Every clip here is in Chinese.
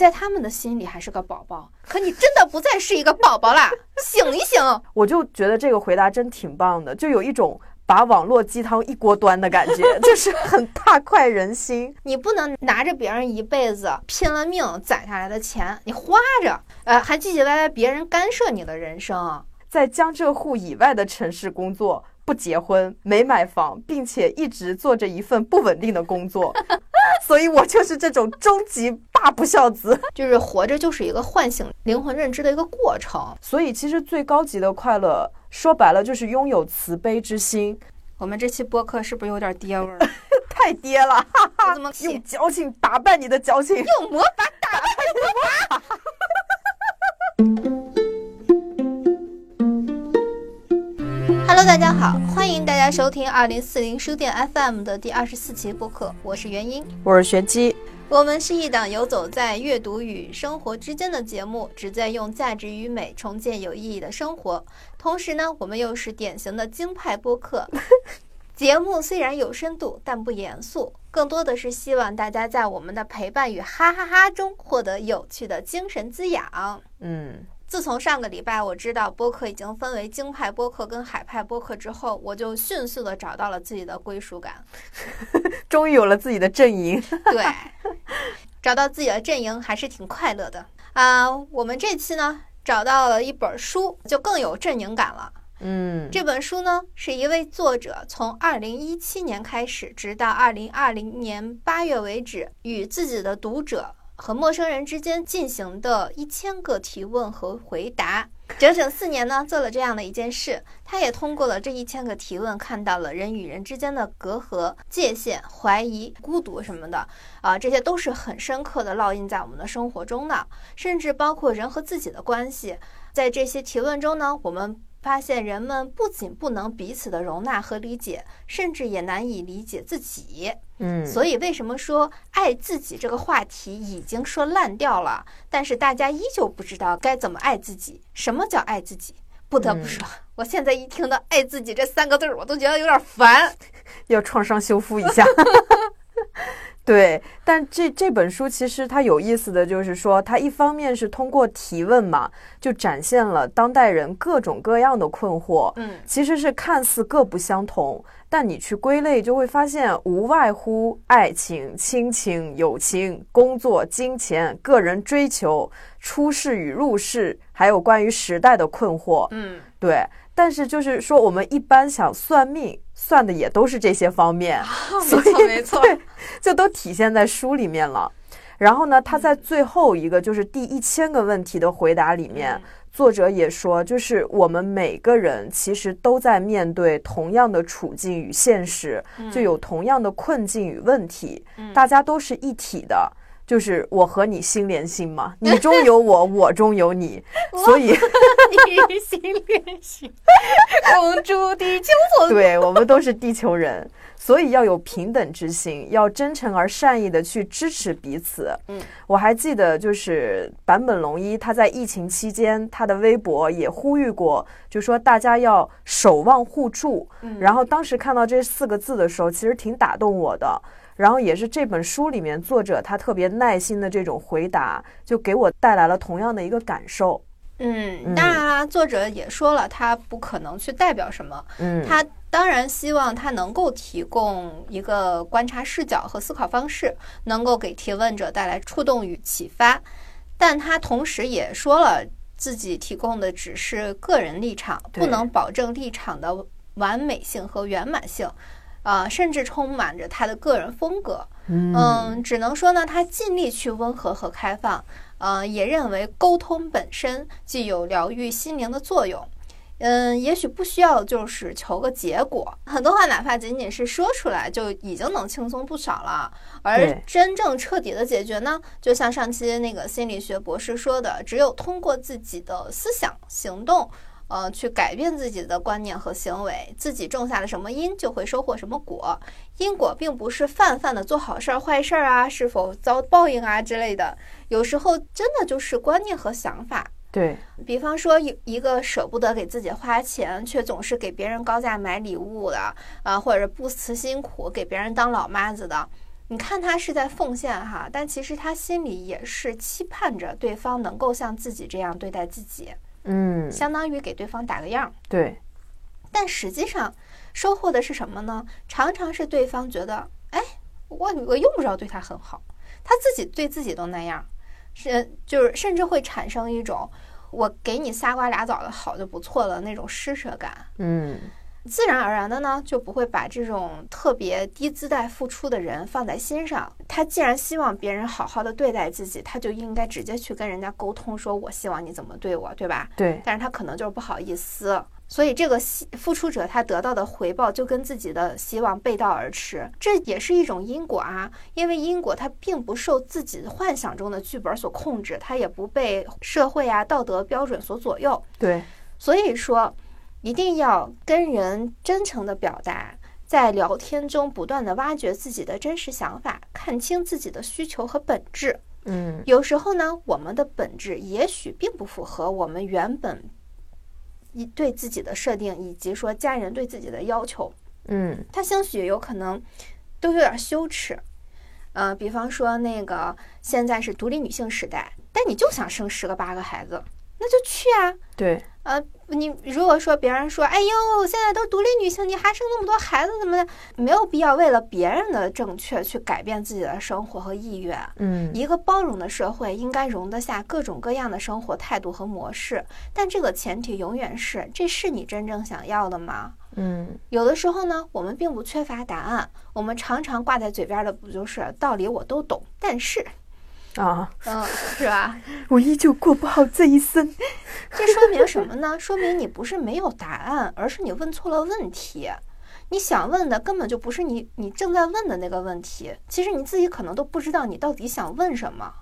在他们的心里还是个宝宝。可你真的不再是一个宝宝啦，醒一醒！我就觉得这个回答真挺棒的，就有一种把网络鸡汤一锅端的感觉，就是很大快人心。你不能拿着别人一辈子拼了命攒下来的钱，你花着，呃，还唧唧歪歪别人干涉你的人生。在江浙沪以外的城市工作，不结婚，没买房，并且一直做着一份不稳定的工作，所以我就是这种终极大不孝子。就是活着就是一个唤醒灵魂认知的一个过程。所以其实最高级的快乐，说白了就是拥有慈悲之心。我们这期播客是不是有点爹味儿？太爹了，哈哈！怎么用矫情打败你的矫情，用魔法打败魔法。Hello，大家好，欢迎大家收听二零四零书店 FM 的第二十四期播客，我是元英，我是玄机。我们是一档游走在阅读与生活之间的节目，旨在用价值与美重建有意义的生活。同时呢，我们又是典型的京派播客。节目虽然有深度，但不严肃，更多的是希望大家在我们的陪伴与哈哈哈中获得有趣的精神滋养。嗯，自从上个礼拜我知道播客已经分为京派播客跟海派播客之后，我就迅速的找到了自己的归属感。终于有了自己的阵营。对，找到自己的阵营还是挺快乐的啊、我们这期呢找到了一本书，就更有阵营感了。嗯，这本书呢，是一位作者从二零一七年开始，直到二零二零年八月为止，与自己的读者和陌生人之间进行的一千个提问和回答。整整四年呢，做了这样的一件事。他也通过了这一千个提问，看到了人与人之间的隔阂、界限、怀疑、孤独什么的啊，这些都是很深刻的烙印在我们的生活中的，甚至包括人和自己的关系。在这些提问中呢，我们发现人们不仅不能彼此的容纳和理解，甚至也难以理解自己。嗯，所以，为什么说爱自己这个话题已经说烂掉了，但是大家依旧不知道该怎么爱自己？什么叫爱自己？不得不说，我现在一听到“爱自己”这三个字儿，我都觉得有点烦。要创伤修复一下。对，但这这本书其实它有意思的就是说，它一方面是通过提问嘛，就展现了当代人各种各样的困惑，嗯，其实是看似各不相同，但你去归类就会发现，无外乎爱情、亲情、友情、工作、金钱、个人追求、出世与入世，还有关于时代的困惑，嗯，对。但是就是说，我们一般想算命，算的也都是这些方面，所以没 错没错，对，就都体现在书里面了。然后呢，他在最后一个就是第一千个问题的回答里面，嗯作者也说，就是我们每个人其实都在面对同样的处境与现实，就有同样的困境与问题，嗯大家都是一体的。就是我和你心连心嘛，你中有我，我中有你，所以你心连心，共筑地球村。对我们都是地球人，所以要有平等之心，要真诚而善意的去支持彼此。嗯，我还记得就是坂本龙一他在疫情期间他的微博也呼吁过，就说大家要守望互助。嗯然后当时看到这四个字的时候，其实挺打动我的。然后也是这本书里面作者他特别耐心的这种回答，就给我带来了同样的一个感受。嗯，当然啦，作者也说了，他不可能去代表什么，嗯，他当然希望他能够提供一个观察视角和思考方式，能够给提问者带来触动与启发。但他同时也说了，自己提供的只是个人立场，不能保证立场的完美性和圆满性，啊、甚至充满着他的个人风格。嗯，只能说呢，他尽力去温和和开放，呃，也认为沟通本身具有疗愈心灵的作用。嗯，也许不需要就是求个结果，很多话哪怕仅仅是说出来，就已经能轻松不少了。而真正彻底的解决呢，就像上期那个心理学博士说的，只有通过自己的思想行动。呃，去改变自己的观念和行为，自己种下了什么因，就会收获什么果。因果并不是泛泛的做好事儿、坏事儿啊，是否遭报应啊之类的，有时候真的就是观念和想法。对，比方说，一一个舍不得给自己花钱，却总是给别人高价买礼物的，啊，或者不辞辛苦给别人当老妈子的，你看他是在奉献哈，但其实他心里也是期盼着对方能够像自己这样对待自己，嗯，相当于给对方打个样。对，但实际上收获的是什么呢？常常是对方觉得，哎，我我用不着对他很好，他自己对自己都那样，是就是甚至会产生一种我给你仨瓜俩枣的好就不错了那种施舍感。嗯。自然而然的呢，就不会把这种特别低姿态付出的人放在心上。他既然希望别人好好的对待自己，他就应该直接去跟人家沟通，说我希望你怎么对我，对吧？对。但是他可能就是不好意思，所以这个付出者他得到的回报就跟自己的希望背道而驰，这也是一种因果啊。因为因果它并不受自己幻想中的剧本所控制，它也不被社会啊道德标准所左右。对。所以说。一定要跟人真诚的表达，在聊天中不断的挖掘自己的真实想法，看清自己的需求和本质。嗯，有时候呢，我们的本质也许并不符合我们原本一对自己的设定，以及说家人对自己的要求。嗯，他兴许有可能都有点羞耻。呃，比方说那个现在是独立女性时代，但你就想生十个八个孩子，那就去啊。对。呃，你如果说别人说，哎呦，现在都独立女性，你还生那么多孩子，怎么的？没有必要为了别人的正确去改变自己的生活和意愿。嗯，一个包容的社会应该容得下各种各样的生活态度和模式，但这个前提永远是，这是你真正想要的吗？嗯，有的时候呢，我们并不缺乏答案，我们常常挂在嘴边的不就是道理我都懂，但是。啊，嗯，是吧？我依旧过不好这一生。这说明什么呢？说明你不是没有答案，而是你问错了问题。你想问的根本就不是你你正在问的那个问题。其实你自己可能都不知道你到底想问什么。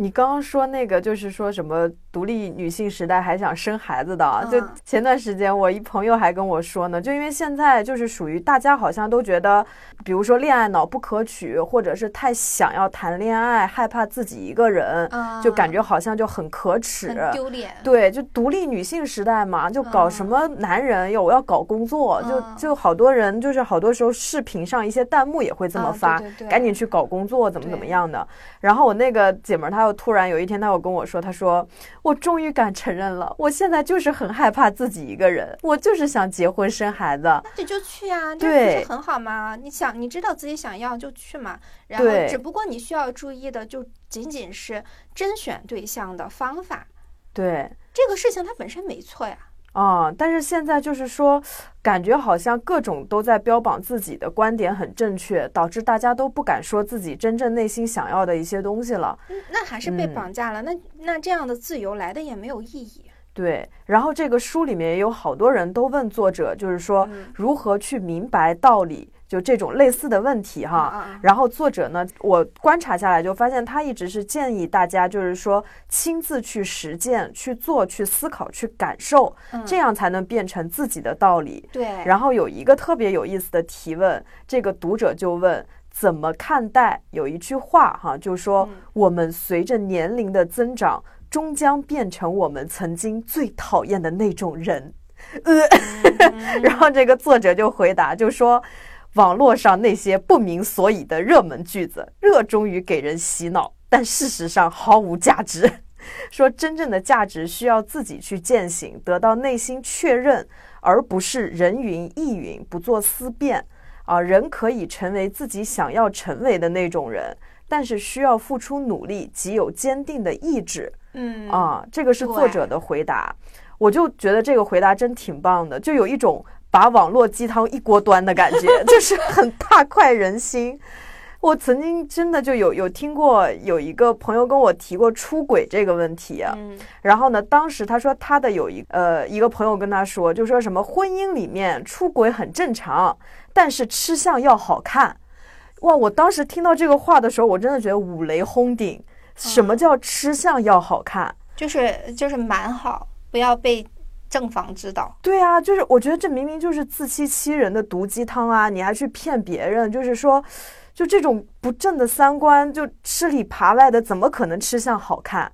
你刚刚说那个就是说什么独立女性时代还想生孩子的，就前段时间我一朋友还跟我说呢，就因为现在就是属于大家好像都觉得，比如说恋爱脑不可取，或者是太想要谈恋爱，害怕自己一个人，就感觉好像就很可耻、丢脸。对，就独立女性时代嘛，就搞什么男人有我要搞工作，就就好多人就是好多时候视频上一些弹幕也会这么发，赶紧去搞工作，怎么怎么样的。然后我那个姐们儿她又。突然有一天，他有跟我说：“他说我终于敢承认了，我现在就是很害怕自己一个人，我就是想结婚生孩子。那你就去啊，这不是很好吗？你想，你知道自己想要就去嘛。然后，只不过你需要注意的就仅仅是甄选对象的方法。对这个事情，它本身没错呀。”啊！但是现在就是说，感觉好像各种都在标榜自己的观点很正确，导致大家都不敢说自己真正内心想要的一些东西了。那还是被绑架了。那那这样的自由来的也没有意义。对。然后这个书里面也有好多人都问作者，就是说如何去明白道理。就这种类似的问题哈，然后作者呢，我观察下来就发现他一直是建议大家，就是说亲自去实践、去做、去思考、去感受，这样才能变成自己的道理。对。然后有一个特别有意思的提问，这个读者就问：怎么看待有一句话哈，就说我们随着年龄的增长，终将变成我们曾经最讨厌的那种人。呃，然后这个作者就回答，就说。网络上那些不明所以的热门句子，热衷于给人洗脑，但事实上毫无价值。说真正的价值需要自己去践行，得到内心确认，而不是人云亦云，不做思辨。啊，人可以成为自己想要成为的那种人，但是需要付出努力，极有坚定的意志。嗯，啊，这个是作者的回答，我就觉得这个回答真挺棒的，就有一种。把网络鸡汤一锅端的感觉，就是很大快人心。我曾经真的就有有听过有一个朋友跟我提过出轨这个问题，嗯，然后呢，当时他说他的有一呃一个朋友跟他说，就说什么婚姻里面出轨很正常，但是吃相要好看。哇，我当时听到这个话的时候，我真的觉得五雷轰顶。什么叫吃相要好看？就是就是蛮好，不要被。正房之道，对啊，就是我觉得这明明就是自欺欺人的毒鸡汤啊！你还去骗别人，就是说，就这种不正的三观，就吃里扒外的，怎么可能吃相好看？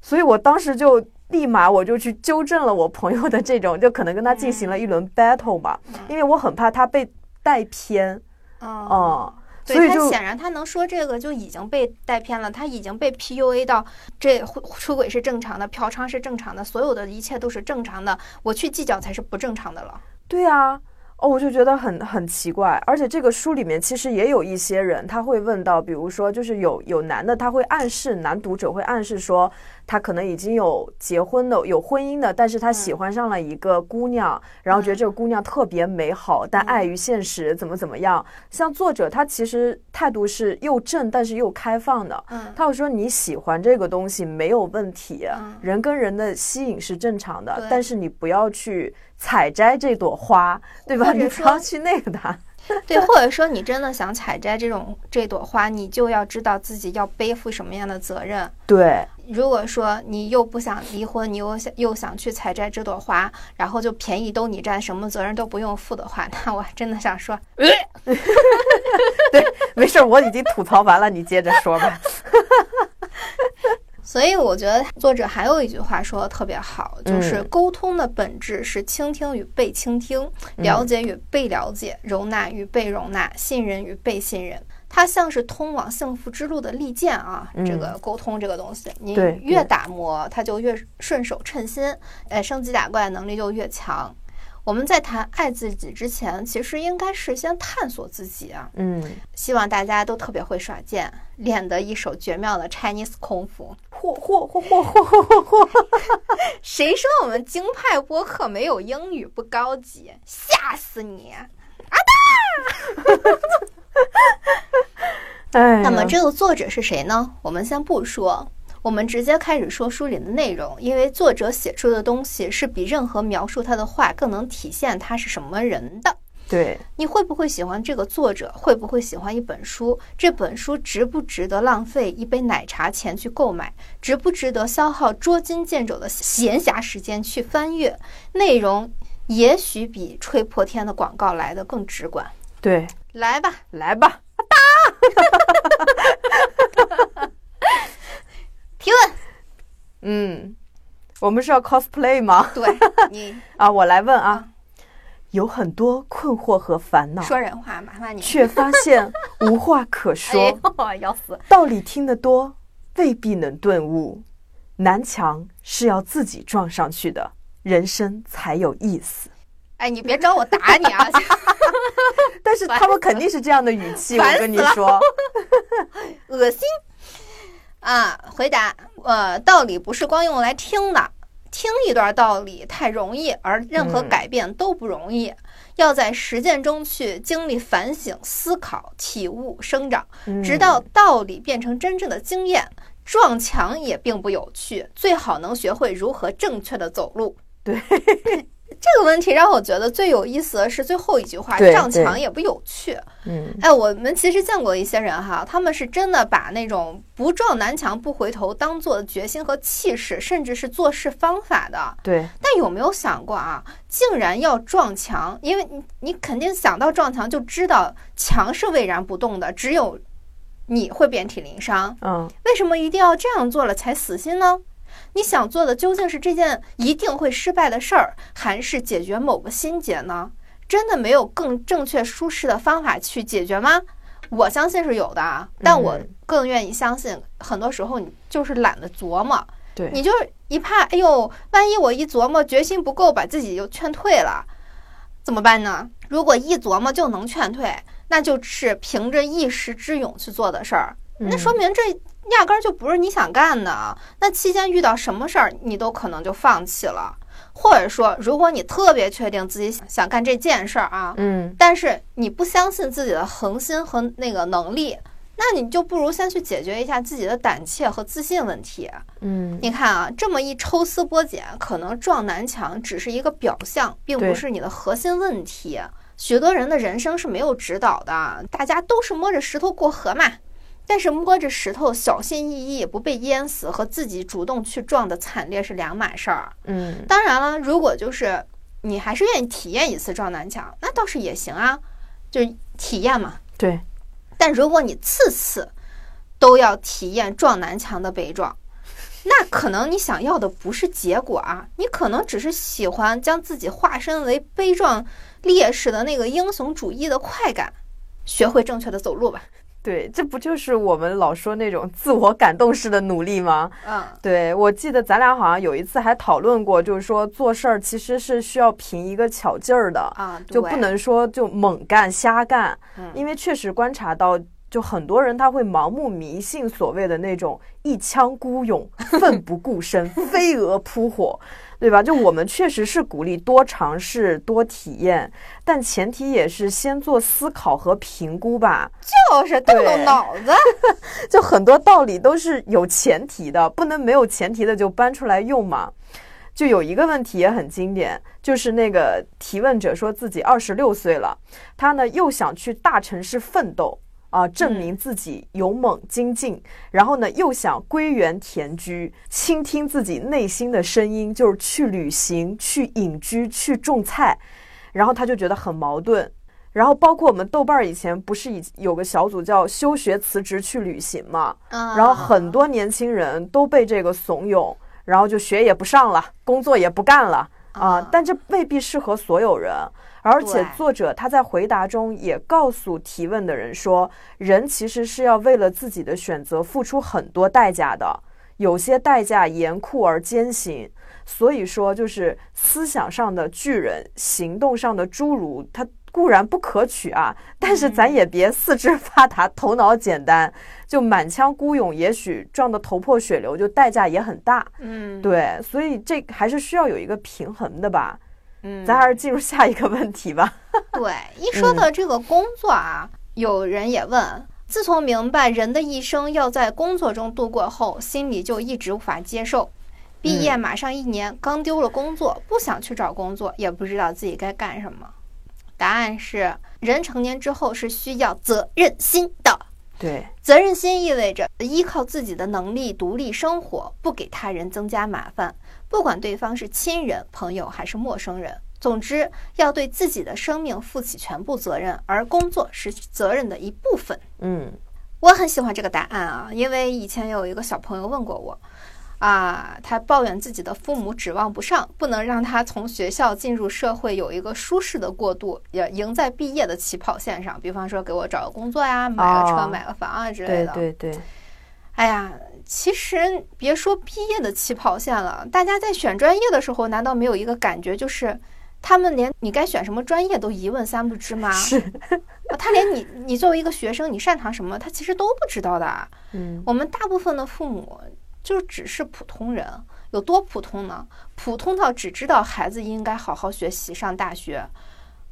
所以我当时就立马我就去纠正了我朋友的这种，就可能跟他进行了一轮 battle 吧，因为我很怕他被带偏，嗯。对他所以就显然他能说这个就已经被带偏了，他已经被 PUA 到这出轨是正常的，嫖娼是正常的，所有的一切都是正常的，我去计较才是不正常的了。对啊，哦，我就觉得很很奇怪，而且这个书里面其实也有一些人，他会问到，比如说就是有有男的，他会暗示男读者会暗示说，他可能已经有结婚的、有婚姻的，但是他喜欢上了一个姑娘，然后觉得这个姑娘特别美好，但碍于现实怎么怎么样。像作者他其实态度是又正但是又开放的，嗯。他会说你喜欢这个东西没有问题，嗯。人跟人的吸引是正常的，但是你不要去采摘这朵花，对吧？你不要去那个它。对，或者说你真的想采摘这种这朵花，你就要知道自己要背负什么样的责任。对，如果说你又不想离婚，你又想又想去采摘这朵花，然后就便宜都你占，什么责任都不用负的话，那我真的想说，对没事儿，我已经吐槽完了，你接着说吧。所以我觉得作者还有一句话说的特别好，就是嗯沟通的本质是倾听与被倾听，了解与被了解，容纳与被容纳，信任与被信任。它像是通往幸福之路的利剑啊！嗯这个沟通这个东西，你越打磨，它就越顺手称心，哎，升级打怪能力就越强。我们在谈爱自己之前，其实应该是先探索自己啊。嗯，希望大家都特别会耍剑，练得一手绝妙的 Chinese 功夫。嚯嚯嚯嚯嚯嚯嚯！谁说我们京派播客没有英语不高级？吓死你！哎呀，那么这个作者是谁呢？我们先不说，我们直接开始说书里的内容，因为作者写出的东西是比任何描述他的话更能体现他是什么人的。对，你会不会喜欢这个作者？会不会喜欢一本书？这本书值不值得浪费一杯奶茶钱去购买？值不值得消耗捉襟见肘的闲暇时间去翻阅？内容也许比吹破天的广告来的更直观。对，来吧，来吧，提问。嗯，我们是要 cosplay 吗？对 你啊，我来问啊，有很多困惑和烦恼，说人话，麻烦你。却发现 无话可哎说，呦，要死！道理听得多，未必能顿悟。南墙是要自己撞上去的，人生才有意思。哎，你别找我打你啊！但是他们肯定是这样的语气，我跟你说，恶心啊！回答，呃，道理不是光用来听的，听一段道理太容易，而任何嗯改变都不容易。要在实践中去经历反省、思考、体悟、生长，直到道理变成真正的经验。撞墙也并不有趣，最好能学会如何正确的走路。对，这个问题让我觉得最有意思的是最后一句话：撞墙也不有趣。嗯哎，我们其实见过一些人哈，他们是真的把那种不撞南墙不回头当做决心和气势，甚至是做事方法的。对，但有没有想过啊，竟然要撞墙？因为你你肯定想到撞墙，就知道墙是巍然不动的，只有你会遍体鳞伤。嗯为什么一定要这样做了才死心呢？你想做的究竟是这件一定会失败的事儿，还是解决某个心结呢？真的没有更正确、舒适的方法去解决吗？我相信是有的啊，但我嗯更愿意相信，很多时候你就是懒得琢磨，对，你就是一怕，哎呦，万一我一琢磨决心不够，把自己就劝退了，怎么办呢？如果一琢磨就能劝退，那就是凭着一时之勇去做的事儿，那说明这压根儿就不是你想干的。那期间遇到什么事儿，你都可能就放弃了，或者说，如果你特别确定自己想干这件事儿啊，嗯但是你不相信自己的恒心和那个能力，那你就不如先去解决一下自己的胆怯和自信问题。嗯你看啊，这么一抽丝剥茧，可能撞南墙只是一个表象，并不是你的核心问题。许多人的人生是没有指导的，大家都是摸着石头过河嘛。但是摸着石头小心翼翼不被淹死，和自己主动去撞的惨烈是两码事儿。嗯当然了，如果就是你还是愿意体验一次撞南墙，那倒是也行啊，就是体验嘛。对，但如果你次次都要体验撞南墙的悲壮，那可能你想要的不是结果啊，你可能只是喜欢将自己化身为悲壮烈士的那个英雄主义的快感。学会正确的走路吧。对，这不就是我们老说那种自我感动式的努力吗？嗯，对，我记得咱俩好像有一次还讨论过，就是说做事儿其实是需要凭一个巧劲儿的啊，就不能说就猛干瞎干，嗯因为确实观察到。就很多人他会盲目迷信所谓的那种一腔孤勇、奋不顾身、飞蛾扑火，对吧？就我们确实是鼓励多尝试、多体验，但前提也是先做思考和评估吧。就是动动脑子。就很多道理都是有前提的，不能没有前提的就搬出来用嘛。就有一个问题也很经典，就是那个提问者说自己二十六岁了，他呢又想去大城市奋斗。啊，证明自己勇猛精进，然后呢，又想归园田居，倾听自己内心的声音，就是去旅行、去隐居、去种菜，然后他就觉得很矛盾。然后包括我们豆瓣儿以前不是以有个小组叫休学辞职去旅行嘛，然后很多年轻人都被这个怂恿，然后就学也不上了，工作也不干了啊，但这未必适合所有人。而且作者他在回答中也告诉提问的人说，人其实是要为了自己的选择付出很多代价的，有些代价严酷而艰辛。所以说，就是思想上的巨人，行动上的侏儒，他固然不可取啊，但是咱也别四肢发达、头脑简单，就满腔孤勇，也许撞得头破血流，就代价也很大。嗯，对，所以这还是需要有一个平衡的吧。嗯，咱还是进入下一个问题吧。对，一说到这个工作啊，有人也问：自从明白人的一生要在工作中度过后，心里就一直无法接受。毕业马上一年，刚丢了工作，不想去找工作，也不知道自己该干什么。答案是：人成年之后是需要责任心的。对，责任心意味着依靠自己的能力独立生活，不给他人增加麻烦。不管对方是亲人、朋友还是陌生人，总之要对自己的生命负起全部责任，而工作是责任的一部分。嗯，我很喜欢这个答案啊，因为以前有一个小朋友问过我，啊，他抱怨自己的父母指望不上，不能让他从学校进入社会有一个舒适的过渡，也赢在毕业的起跑线上。比方说，给我找个工作呀，买个车、买个房啊之类的。对对对。哎呀。其实别说毕业的起跑线了，大家在选专业的时候，难道没有一个感觉，就是他们连你该选什么专业都一问三不知吗？是，他连你你作为一个学生，你擅长什么，他其实都不知道的。嗯，我们大部分的父母就只是普通人，有多普通呢？普通到只知道孩子应该好好学习上大学，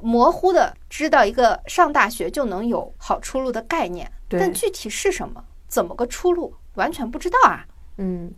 模糊的知道一个上大学就能有好出路的概念，但具体是什么，怎么个出路？完全不知道啊，嗯，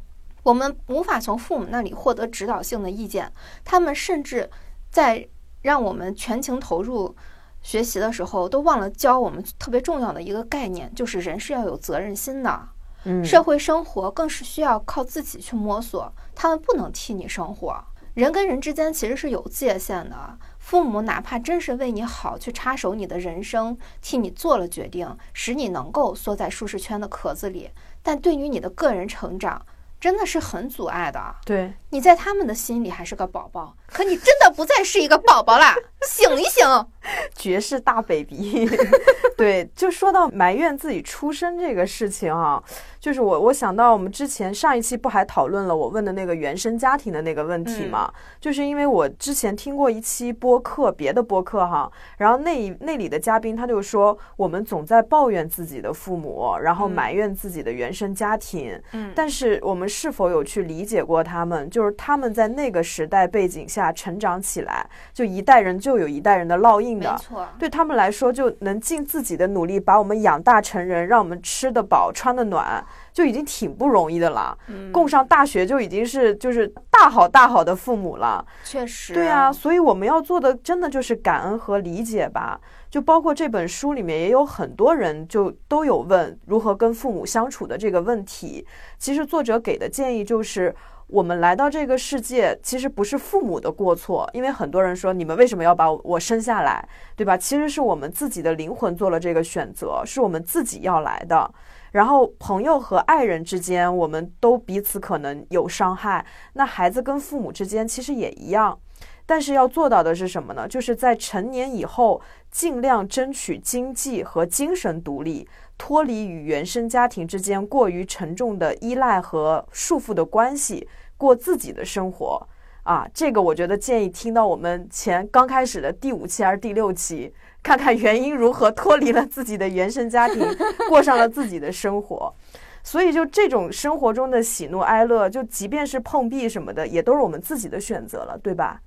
我们无法从父母那里获得指导性的意见，他们甚至在让我们全情投入学习的时候，都忘了教我们特别重要的一个概念，就是人是要有责任心的。嗯，社会生活更是需要靠自己去摸索，他们不能替你生活。人跟人之间其实是有界限的，父母哪怕真是为你好，去插手你的人生，替你做了决定，使你能够缩在舒适圈的壳子里。但对于你的个人成长，真的是很阻碍的。对，你在他们的心里还是个宝宝，可你真的不再是一个宝宝啦！醒一醒，绝世大 baby。对，就说到埋怨自己出身这个事情啊，就是我我想到我们之前上一期不还讨论了我问的那个原生家庭的那个问题嘛？就是因为我之前听过一期播客，别的播客哈，然后那那里的嘉宾他就说，我们总在抱怨自己的父母，然后埋怨自己的原生家庭，嗯，但是我们是否有去理解过他们？就是他们在那个时代背景下成长起来，就一代人就有一代人的烙印的，没错，对他们来说就能尽自己的努力把我们养大成人，让我们吃得饱、穿得暖，就已经挺不容易的了。嗯，供上大学就已经是就是大好大好的父母了。确实，对啊，所以我们要做的真的就是感恩和理解吧。就包括这本书里面也有很多人就都有问如何跟父母相处的这个问题。其实作者给的建议就是。我们来到这个世界，其实不是父母的过错，因为很多人说你们为什么要把我生下来，对吧？其实是我们自己的灵魂做了这个选择，是我们自己要来的。然后朋友和爱人之间，我们都彼此可能有伤害，那孩子跟父母之间其实也一样。但是要做到的是什么呢？就是在成年以后，尽量争取经济和精神独立，脱离与原生家庭之间过于沉重的依赖和束缚的关系，过自己的生活。啊，这个我觉得建议听到我们前刚开始的第五期还是第六期，看看原因如何脱离了自己的原生家庭，过上了自己的生活。所以就这种生活中的喜怒哀乐，就即便是碰壁什么的，也都是我们自己的选择了，对吧？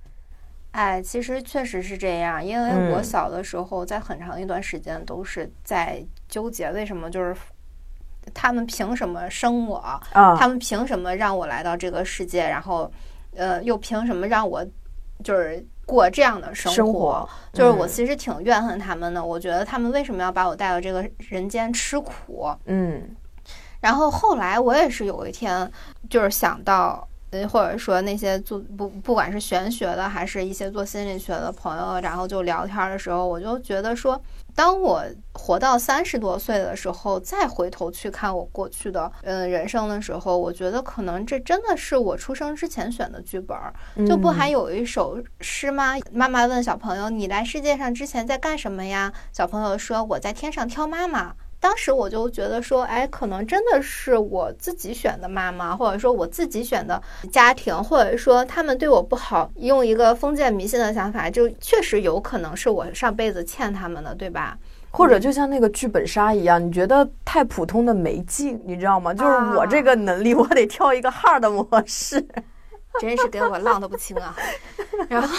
哎，其实确实是这样，因为我小的时候，在很长一段时间都是在纠结，为什么就是他们凭什么生我？啊，他们凭什么让我来到这个世界？然后。呃，又凭什么让我就是过这样的生活？就是我其实挺怨恨他们的。我觉得他们为什么要把我带到这个人间吃苦？嗯。然后后来我也是有一天，就是想到，呃，或者说那些做不不管是玄学的，还是一些做心理学的朋友，然后就聊天的时候，我就觉得说。当我活到三十多岁的时候，再回头去看我过去的嗯人生的时候，我觉得可能这真的是我出生之前选的剧本。就不还有一首诗吗？妈妈问小朋友：“你来世界上之前在干什么呀？”小朋友说：“我在天上挑妈妈。”当时我就觉得说，哎，可能真的是我自己选的妈妈，或者说我自己选的家庭，或者说他们对我不好，用一个封建迷信的想法，就确实有可能是我上辈子欠他们的，对吧？或者就像那个剧本杀一样，你觉得太普通的没劲，你知道吗？就是我这个能力，我得跳一个 hard 模式。真是给我浪的不轻啊！然后，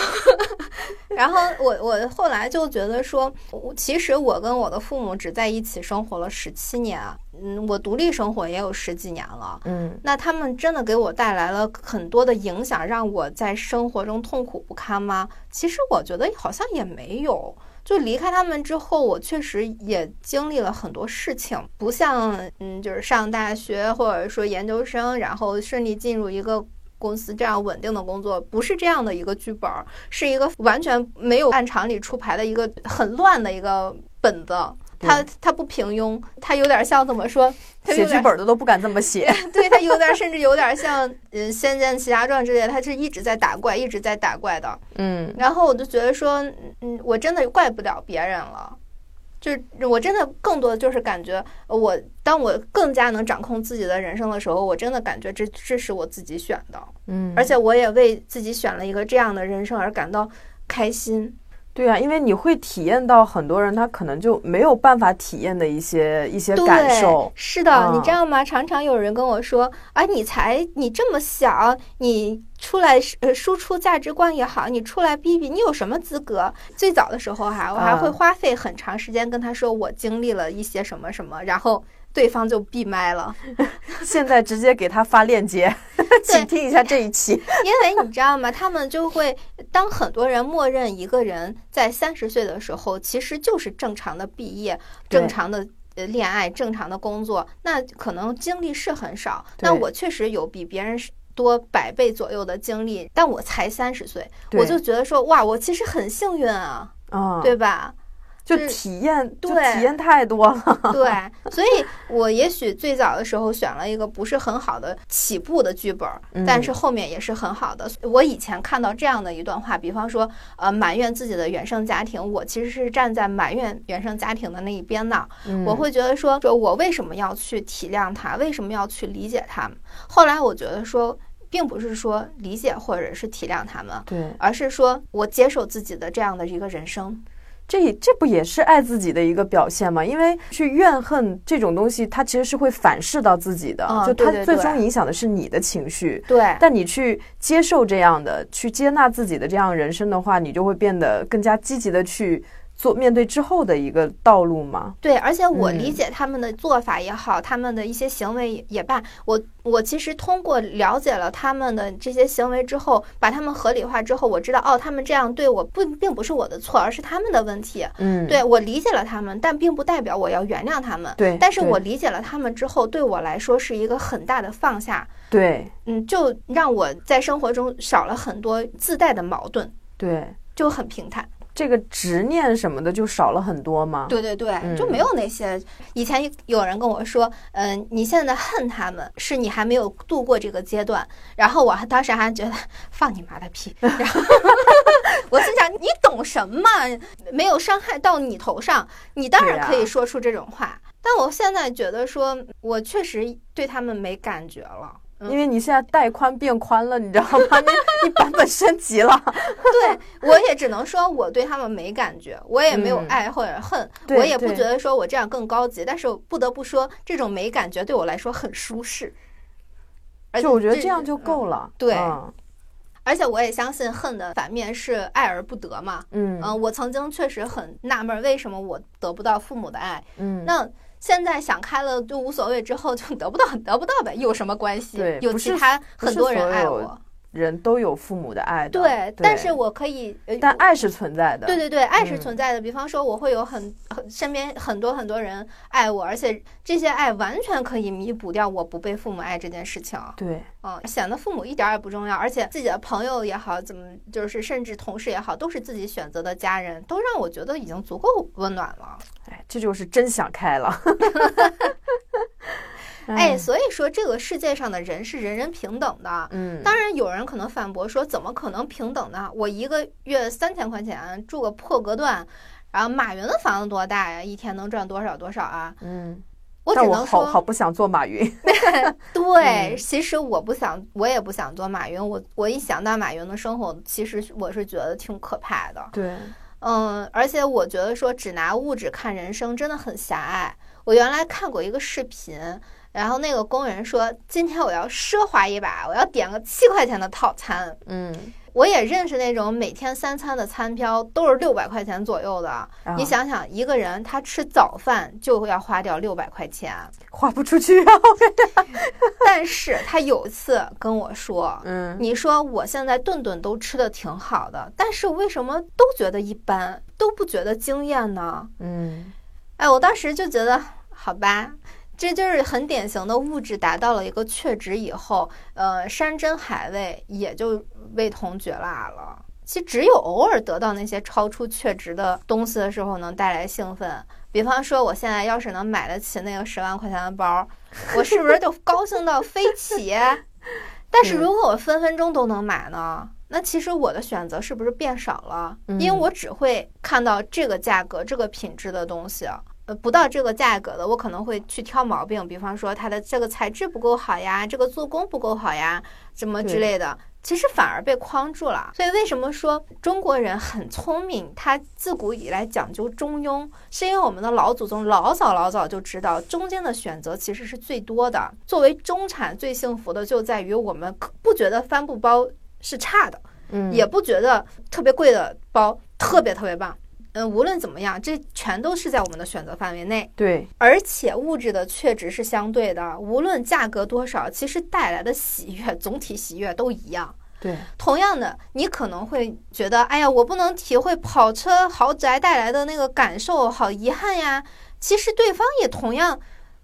然后我我后来就觉得说，其实我跟我的父母只在一起生活了十七年，嗯，我独立生活也有十几年了，嗯，那他们真的给我带来了很多的影响，让我在生活中痛苦不堪吗？其实我觉得好像也没有。就离开他们之后，我确实也经历了很多事情，不像嗯，就是上大学或者说研究生，然后顺利进入一个。公司这样稳定的工作不是这样的一个剧本，是一个完全没有按常理出牌的一个很乱的一个本子。他他不平庸，他有点像怎么说？写剧本的都不敢这么写。对，他有点甚至有点像嗯《仙剑奇侠传》之类，他是一直在打怪，一直在打怪的。嗯。然后我就觉得说，嗯，我真的怪不了别人了。就是我真的更多的就是感觉，我当我更加能掌控自己的人生的时候，我真的感觉这这是我自己选的，嗯，而且我也为自己选了一个这样的人生而感到开心。对啊，因为你会体验到很多人他可能就没有办法体验的一些一些感受。是的，你知道吗？常常有人跟我说：“啊，你才你这么小，你出来呃输出价值观也好，你出来逼逼，你有什么资格？”最早的时候哈，我还会花费很长时间跟他说我经历了一些什么什么，然后。对方就闭麦了，现在直接给他发链接，请听一下这一期。因为你知道吗？他们就会当很多人默认一个人在三十岁的时候，其实就是正常的毕业、正常的呃恋爱、正常的工作，那可能经历是很少。那我确实有比别人多百倍左右的经历，但我才三十岁，我就觉得说哇，我其实很幸运啊，对吧？就体验，对，体验太多了。对，所以我也许最早的时候选了一个不是很好的起步的剧本，但是后面也是很好的。我以前看到这样的一段话，比方说，呃，埋怨自己的原生家庭，我其实是站在埋怨原生家庭的那一边的。我会觉得说，说我为什么要去体谅他，为什么要去理解他们？后来我觉得说，并不是说理解或者是体谅他们，对，而是说我接受自己的这样的一个人生。这这不也是爱自己的一个表现吗？因为去怨恨这种东西，它其实是会反噬到自己的，就它最终影响的是你的情绪。对，但你去接受这样的，去接纳自己的这样人生的话，你就会变得更加积极的去。做面对之后的一个道路吗？对，而且我理解他们的做法也好，他们的一些行为也罢，我我其实通过了解了他们的这些行为之后，把他们合理化之后，我知道哦，他们这样对我不并不是我的错，而是他们的问题。嗯，对我理解了他们，但并不代表我要原谅他们。对，但是我理解了他们之后，对我来说是一个很大的放下。对，嗯，就让我在生活中少了很多自带的矛盾。对，就很平坦。这个执念什么的就少了很多吗。对对对，嗯就没有那些。以前有人跟我说，嗯、你现在恨他们，是你还没有度过这个阶段。然后我还当时还觉得放你妈的屁，然后我心想你懂什么？没有伤害到你头上，你当然可以说出这种话。但我现在觉得说，我确实对他们没感觉了。嗯因为你现在带宽变宽了，你知道吗？你 你版本升级了。对我也只能说我对他们没感觉，我也没有嗯爱或者恨，对我也不觉得说我这样更高级。但是不得不说，这种没感觉对我来说很舒适。而且就我觉得这样就嗯够了。对嗯而且我也相信恨的反面是爱而不得嘛。嗯嗯，我曾经确实很纳闷，为什么我得不到父母的爱？嗯，那现在想开了就无所谓，之后就得不到，得不到呗，有什么关系对？有其他很多人爱我，人都有父母的爱的。对，但是我可以，呃但爱是存在的。对对对，爱是嗯存在的。比方说，我会有很很身边很多很多人爱我，而且这些爱完全可以弥补掉我不被父母爱这件事情。对嗯，显得父母一点儿也不重要，而且自己的朋友也好，怎么就是甚至同事也好，都是自己选择的家人，都让我觉得已经足够温暖了。哎，这就是真想开了。哎，所以说这个世界上的人是人人平等的。嗯，当然，有人可能反驳说，怎么可能平等呢？我一个月三千块钱住个破隔断，然后马云的房子多大呀？一天能赚多少多少啊？嗯，我只能说，好好不想做马云。对，嗯其实我不想，我也不想做马云。我我一想到马云的生活，其实我是觉得挺可怕的。对，嗯，而且我觉得说只拿物质看人生真的很狭隘。我原来看过一个视频，然后那个工人说：“今天我要奢华一把，我要点个七块钱的套餐。”嗯，我也认识那种每天三餐的餐标都是六百块钱左右的。啊你想想，一个人他吃早饭就要花掉六百块钱，花不出去啊。但是他有一次跟我说。嗯，你说我现在顿顿都吃的挺好的，但是为什么都觉得一般，都不觉得惊艳呢？嗯，哎，我当时就觉得，好吧，这就是很典型的物质达到了一个确值以后，呃，山珍海味也就味同嚼蜡了。其实只有偶尔得到那些超出确值的东西的时候，能带来兴奋。比方说，我现在要是能买得起那个十万块钱的包，我是不是就高兴到飞起？但是如果我分分钟都能买呢？那其实我的选择是不是变少了？因为嗯我只会看到这个价格、这个品质的东西。呃，不到这个价格的，我可能会去挑毛病，比方说它的这个材质不够好呀，这个做工不够好呀，什么之类的。其实反而被框住了。所以为什么说中国人很聪明？他自古以来讲究中庸，是因为我们的老祖宗老早老早就知道中间的选择其实是最多的。作为中产，最幸福的就在于我们可不觉得帆布包是差的，嗯，也不觉得特别贵的包特别特别棒。嗯，无论怎么样，这全都是在我们的选择范围内。对，而且物质的确值是相对的，无论价格多少，其实带来的喜悦，总体喜悦都一样。对，同样的，你可能会觉得，哎呀，我不能体会跑车豪宅带来的那个感受，好遗憾呀。其实对方也同样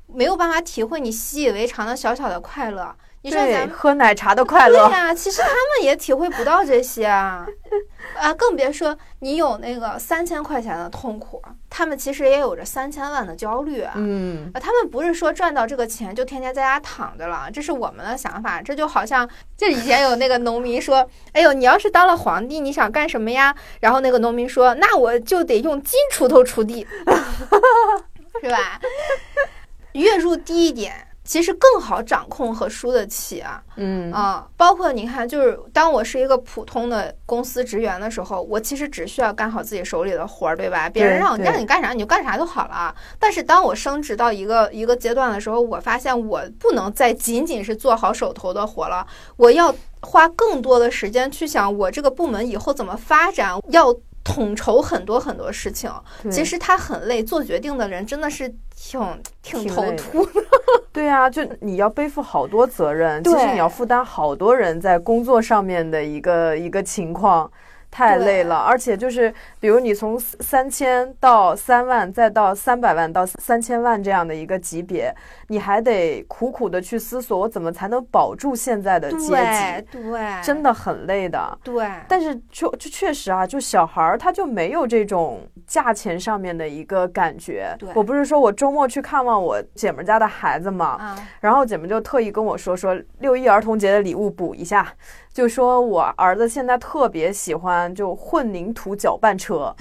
没有办法体会你习以为常的小小的快乐。你说咱喝奶茶的快乐。对呀、其实他们也体会不到这些啊，啊，更别说你有那个三千块钱的痛苦，他们其实也有着三千万的焦虑啊。嗯，啊，他们不是说赚到这个钱就天天在家躺着了，这是我们的想法。这就好像，就以前有那个农民说：“哎呦，你要是当了皇帝，你想干什么呀？”然后那个农民说：“那我就得用金锄头锄地，是吧？月入低一点，其实更好掌控和输得起啊。嗯，啊，包括你看，就是当我是一个普通的公司职员的时候，我其实只需要干好自己手里的活儿，对吧？别人让对让你干啥你就干啥就好了。但是当我升职到一个一个阶段的时候，我发现我不能再仅仅是做好手头的活了，我要花更多的时间去想我这个部门以后怎么发展，要统筹很多很多事情。其实他很累，做决定的人真的是挺挺头秃的。对啊，就你要背负好多责任，其实你要负担好多人在工作上面的一个一个情况，太累了，而且就是比如你从三千到三万，再到三百万到三千万这样的一个级别，你还得苦苦的去思索，我怎么才能保住现在的阶级？对，真的很累的。对，但是就就确实啊，就小孩儿他就没有这种价钱上面的一个感觉。我不是说我周末去看望我姐们家的孩子嘛，然后姐们就特意跟我说说六一儿童节的礼物补一下。就说我儿子现在特别喜欢就混凝土搅拌车，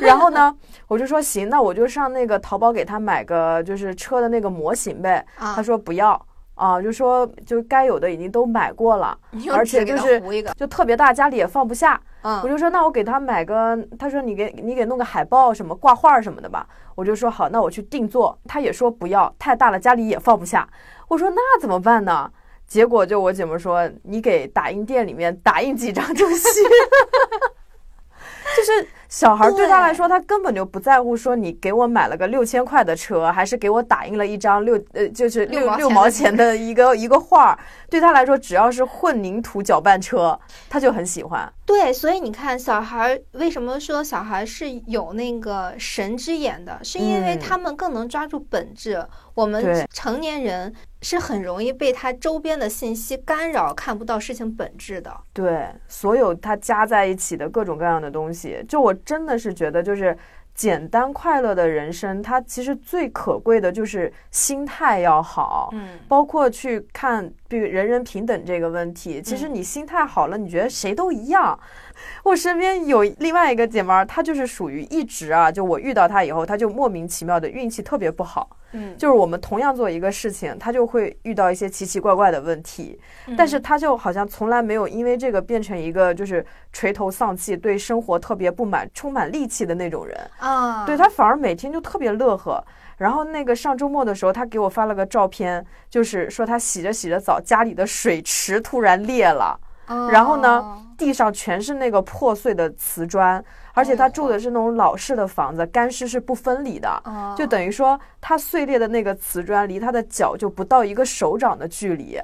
然后呢，我就说行，那我就上那个淘宝给他买个就是车的那个模型呗。他说不要啊，就说就该有的已经都买过了，而且就是就特别大，家里也放不下。我就说那我给他买个，他说你给你给弄个海报什么挂画什么的吧。我就说好，那我去定做。他也说不要，太大了，家里也放不下。我说那怎么办呢？结果就我姐们说，你给打印店里面打印几张就行，就是。小孩对他来说，他根本就不在乎说你给我买了个六千块的车，还是给我打印了一张六呃就是六六毛钱的一个一个画。对他来说，只要是混凝土搅拌车，他就很喜欢。对，所以你看，小孩为什么说小孩是有那个神之眼的，是因为他们更能抓住本质。我们成年人是很容易被他周边的信息干扰，看不到事情本质的。对，所有他加在一起的各种各样的东西，就我。真的是觉得，就是简单快乐的人生，它其实最可贵的就是心态要好。嗯，包括去看，比如人人平等这个问题，其实你心态好了，你觉得谁都一样。我身边有另外一个姐妹儿，她就是属于一直啊，就我遇到她以后，她就莫名其妙的运气特别不好。嗯，就是我们同样做一个事情，他就会遇到一些奇奇怪怪的问题，但是他就好像从来没有因为这个变成一个就是垂头丧气、对生活特别不满、充满戾气的那种人啊。对他反而每天就特别乐呵。然后那个上周末的时候，他给我发了个照片，就是说他洗着洗着澡，家里的水池突然裂了。然后呢，地上全是那个破碎的瓷砖。而且他住的是那种老式的房子，干湿是不分离的，就等于说他碎裂的那个瓷砖离他的脚就不到一个手掌的距离。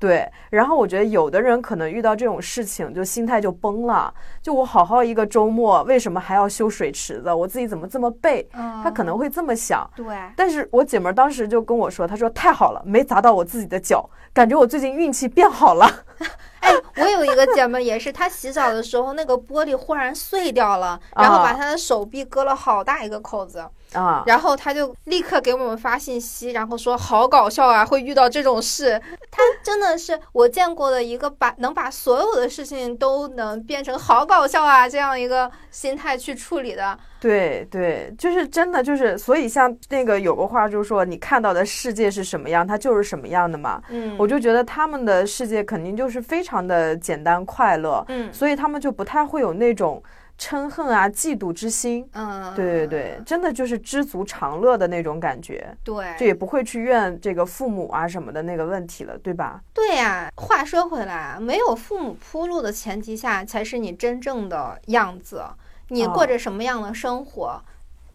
对。然后我觉得有的人可能遇到这种事情就心态就崩了，就我好好一个周末，为什么还要修水池子？我自己怎么这么背？他可能会这么想。对。但是我姐们当时就跟我说，她说太好了，没砸到我自己的脚，感觉我最近运气变好了。哎，我有一个姐妹也是，她洗澡的时候那个玻璃忽然碎掉了。然后把她的手臂割了好大一个口子啊，然后他就立刻给我们发信息，然后说好搞笑啊，会遇到这种事。他真的是我见过的一个把能把所有的事情都能变成好搞笑啊这样一个心态去处理的。对对，就是真的就是，所以像那个有个话就是说，你看到的世界是什么样，它就是什么样的嘛。嗯，我就觉得他们的世界肯定就是非常的简单快乐。嗯，所以他们就不太会有那种。嗔恨啊，嫉妒之心，嗯，对对对，真的就是知足常乐的那种感觉，对，就也不会去怨这个父母啊什么的那个问题了，对吧？对呀，话说回来，没有父母铺路的前提下，才是你真正的样子。你过着什么样的生活，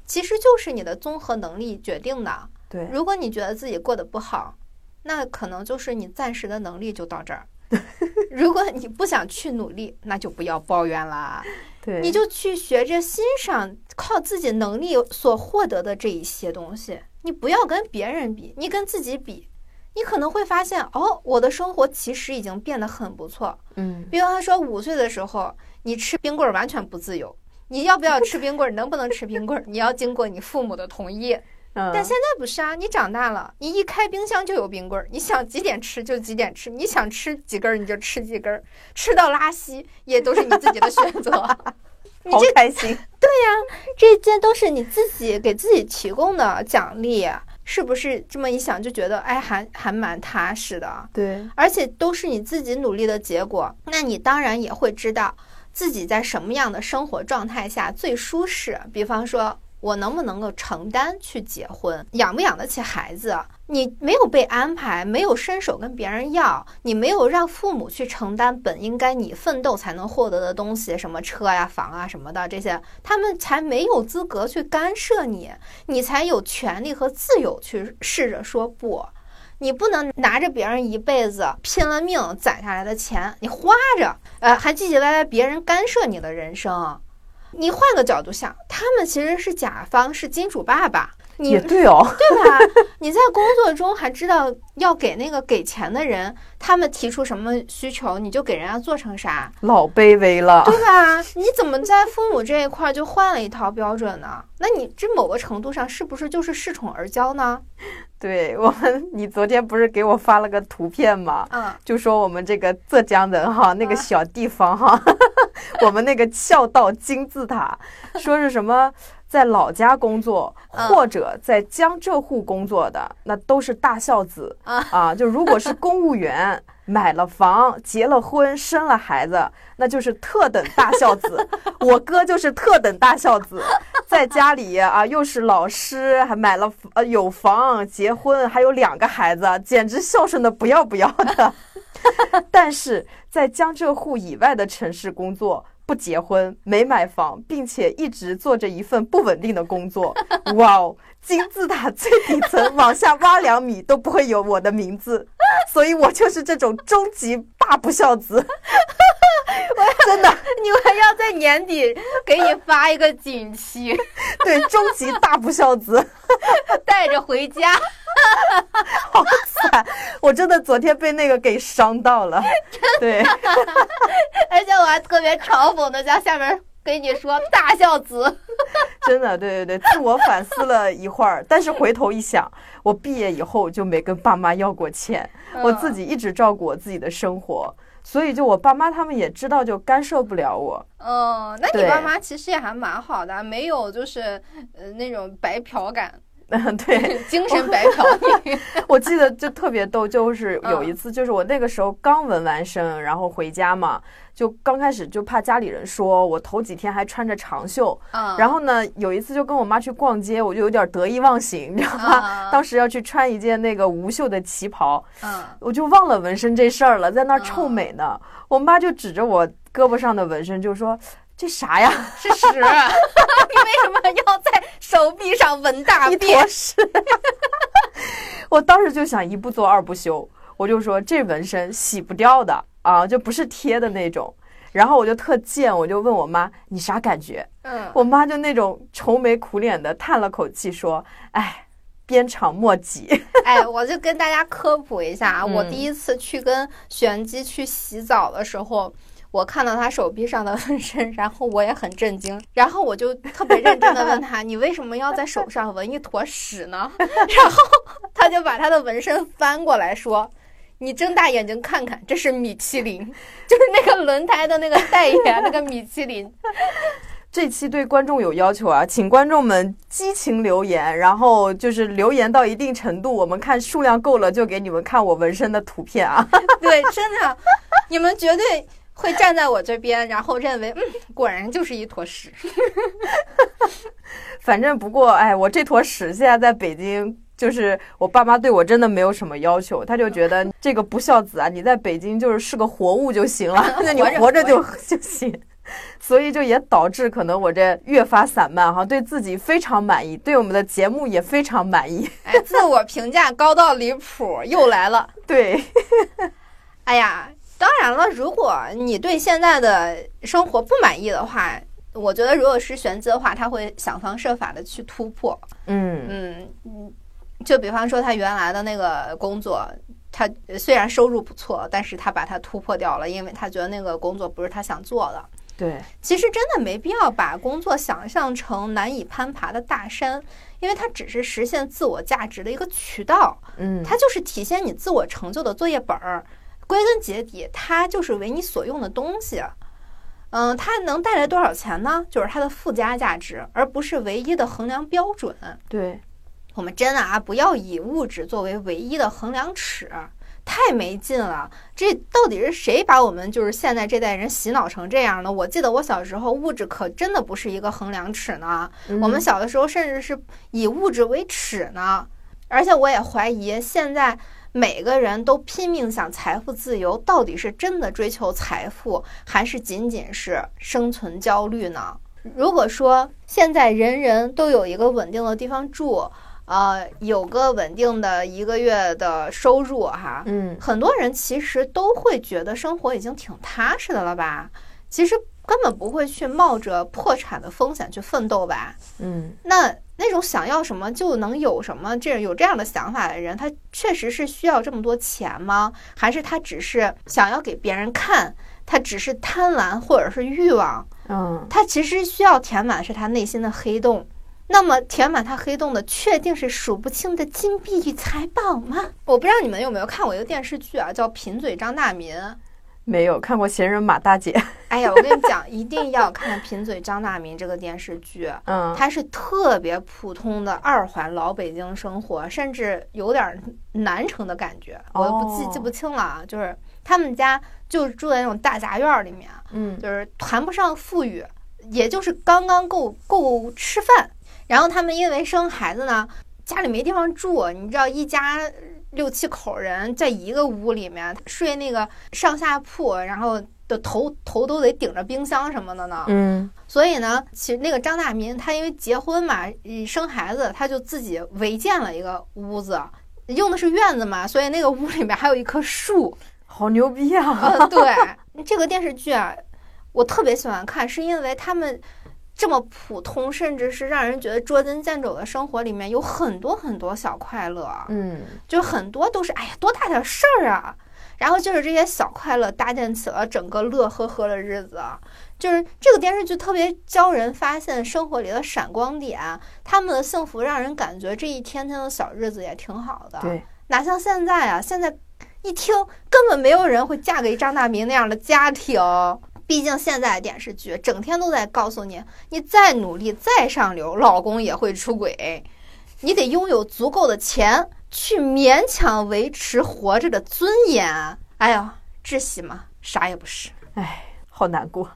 其实就是你的综合能力决定的。对，如果你觉得自己过得不好，那可能就是你暂时的能力就到这儿。如果你不想去努力，那就不要抱怨啦。对，你就去学着欣赏靠自己能力所获得的这一些东西。你不要跟别人比，你跟自己比，你可能会发现哦，我的生活其实已经变得很不错。嗯，比方说五岁的时候，你吃冰棍完全不自由，你要不要吃冰棍，能不能吃冰棍，你要经过你父母的同意。但现在不是啊，你长大了，你一开冰箱就有冰棍儿，你想几点吃就几点吃，你想吃几根儿你就吃几根儿，吃到拉稀也都是你自己的选择。你这开心。对呀，这些都是你自己给自己提供的奖励，是不是？这么一想就觉得，哎，还还蛮踏实的。对，而且都是你自己努力的结果，那你当然也会知道自己在什么样的生活状态下最舒适。比方说。我能不能够承担去结婚，养不养得起孩子？你没有被安排，没有伸手跟别人要，你没有让父母去承担本应该你奋斗才能获得的东西，什么车呀、房啊什么的，这些他们才没有资格去干涉你，你才有权利和自由去试着说不。你不能拿着别人一辈子拼了命攒下来的钱，你花着，呃，还唧唧歪歪别人干涉你的人生。你换个角度想，他们其实是甲方，是金主爸爸。你也对哦，对吧？你在工作中还知道要给那个给钱的人，他们提出什么需求，你就给人家做成啥，老卑微了。对吧？你怎么在父母这一块就换了一套标准呢？那你这某个程度上是不是就是恃宠而骄呢？对我们，你昨天不是给我发了个图片吗？嗯，就说我们这个浙江人哈，那个小地方哈，我们那个孝道金字塔，说是什么？在老家工作或者在江浙沪工作的，那都是大孝子啊！就如果是公务员，买了房、结了婚、生了孩子，那就是特等大孝子。我哥就是特等大孝子，在家里啊，又是老师，还买了呃有房、结婚，还有两个孩子，简直孝顺的不要不要的。但是在江浙沪以外的城市工作。不结婚，没买房，并且一直做着一份不稳定的工作。哇哦，金字塔最底层往下挖两米都不会有我的名字，所以我就是这种终极大不孝子。真的，你们要在年底给你发一个锦旗，对，终极大不孝子，带着回家。好惨！我真的昨天被那个给伤到了。对，而且我还特别嘲讽的在下面跟你说“大孝子”。真的，对对对，自我反思了一会儿，但是回头一想，我毕业以后就没跟爸妈要过钱，我自己一直照顾我自己的生活，所以就我爸妈他们也知道，就干涉不了我。嗯，那你爸妈其实也还蛮好的，没有就是呃那种白嫖感。嗯，对，精神白嫖你。我记得就特别逗，就是有一次，就是我那个时候刚纹完身，然后回家嘛，就刚开始就怕家里人说我头几天还穿着长袖，然后呢，有一次就跟我妈去逛街，我就有点得意忘形，你知道吗？当时要去穿一件那个无袖的旗袍，嗯，我就忘了纹身这事儿了，在那儿臭美呢。我妈就指着我胳膊上的纹身就说。这啥呀？是屎！你为什么要在手臂上纹大便？屎！我当时就想一不做二不休，我就说这纹身洗不掉的啊，就不是贴的那种。然后我就特贱，我就问我妈你啥感觉？嗯，我妈就那种愁眉苦脸的叹了口气说：“哎，鞭长莫及。”哎，我就跟大家科普一下啊，我第一次去跟玄机去洗澡的时候。我看到他手臂上的 纹身，然后我也很震惊，然后我就特别认真的问他：“你为什么要在手上纹一坨屎呢？” 然后他就把他的纹身翻过来说：“你睁大眼睛看看，这是米其林，就是那个轮胎的那个代言 那个米其林。”这期对观众有要求啊，请观众们激情留言，然后就是留言到一定程度，我们看数量够了就给你们看我纹身的图片啊。对，真的，你们绝对。会站在我这边，然后认为，嗯，果然就是一坨屎。反正不过，哎，我这坨屎现在在北京，就是我爸妈对我真的没有什么要求，他就觉得这个不孝子啊，你在北京就是是个活物就行了，那你活着就就行。所以就也导致可能我这越发散漫哈，对自己非常满意，对我们的节目也非常满意。哎，自我评价高到离谱，又来了。对，哎呀。当然了，如果你对现在的生活不满意的话，我觉得如果是玄机的话，他会想方设法的去突破。嗯嗯嗯，就比方说他原来的那个工作，他虽然收入不错，但是他把它突破掉了，因为他觉得那个工作不是他想做的。对，其实真的没必要把工作想象成难以攀爬的大山，因为它只是实现自我价值的一个渠道。嗯，它就是体现你自我成就的作业本儿。归根结底，它就是为你所用的东西。嗯，它能带来多少钱呢？就是它的附加价值，而不是唯一的衡量标准。对，我们真的啊，不要以物质作为唯一的衡量尺，太没劲了。这到底是谁把我们就是现在这代人洗脑成这样的？我记得我小时候，物质可真的不是一个衡量尺呢。我们小的时候甚至是以物质为尺呢。而且我也怀疑现在。每个人都拼命想财富自由，到底是真的追求财富，还是仅仅是生存焦虑呢？如果说现在人人都有一个稳定的地方住，呃，有个稳定的一个月的收入哈，嗯很多人其实都会觉得生活已经挺踏实的了吧？其实根本不会去冒着破产的风险去奋斗吧？嗯那那种想要什么就能有什么，这有这样的想法的人，他确实是需要这么多钱吗？还是他只是想要给别人看？他只是贪婪或者是欲望？嗯他其实需要填满是他内心的黑洞。那么填满他黑洞的，确定是数不清的金币与财宝吗？我不知道你们有没有看过一个电视剧啊，叫《贫嘴张大民》。没有看过《闲人马大姐》。哎呀，我跟你讲，一定要看《贫嘴张大民》这个电视剧。嗯它是特别普通的二环老北京生活，甚至有点南城的感觉。我不记哦记不清了啊，就是他们家就住在那种大杂院儿里面，嗯就是谈不上富裕，也就是刚刚够够吃饭。然后他们因为生孩子呢，家里没地方住，你知道一家六七口人在一个屋里面睡那个上下铺，然后的头头都得顶着冰箱什么的呢。嗯所以呢，其实那个张大民他因为结婚嘛，嗯生孩子，他就自己违建了一个屋子，用的是院子嘛，所以那个屋里面还有一棵树。好牛逼啊！呃，对，这个电视剧啊，我特别喜欢看，是因为他们这么普通，甚至是让人觉得捉襟见肘的生活里面，有很多很多小快乐，嗯就很多都是哎呀多大点事儿啊。然后就是这些小快乐搭建起了整个乐呵呵的日子，就是这个电视剧特别教人发现生活里的闪光点，他们的幸福让人感觉这一天天的小日子也挺好的。对，哪像现在啊？现在一听根本没有人会嫁给张大民那样的家庭。毕竟现在的电视剧整天都在告诉你，你再努力再上流，老公也会出轨。你得拥有足够的钱去勉强维持活着的尊严。哎呀，窒息嘛？啥也不是。哎好难过。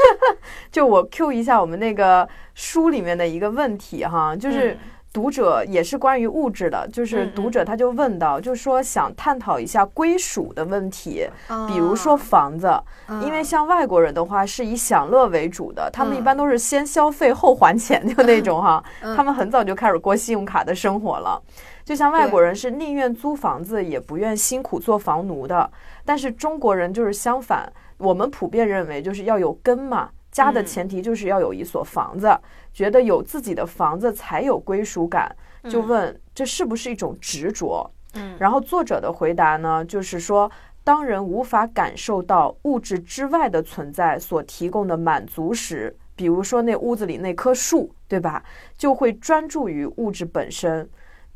就我 Q 一下我们那个书里面的一个问题哈，就是读者也是关于物质的，就是读者他就问到，就说想探讨一下归属的问题，嗯比如说房子，嗯因为像外国人的话是以享乐为主的，他们一嗯般都是先消费后还钱就那种哈，嗯。他们很早就开始过信用卡的生活了。就像外国人是宁愿租房子也不愿辛苦做房奴的，但是中国人就是相反，我们普遍认为就是要有根嘛，家的嗯前提就是要有一所房子，觉得有自己的房子才有归属感，就问这是不是一种执着？嗯然后作者的回答呢，就是说，当人无法感受到物质之外的存在所提供的满足时，比如说那屋子里那棵树，对吧？就会专注于物质本身。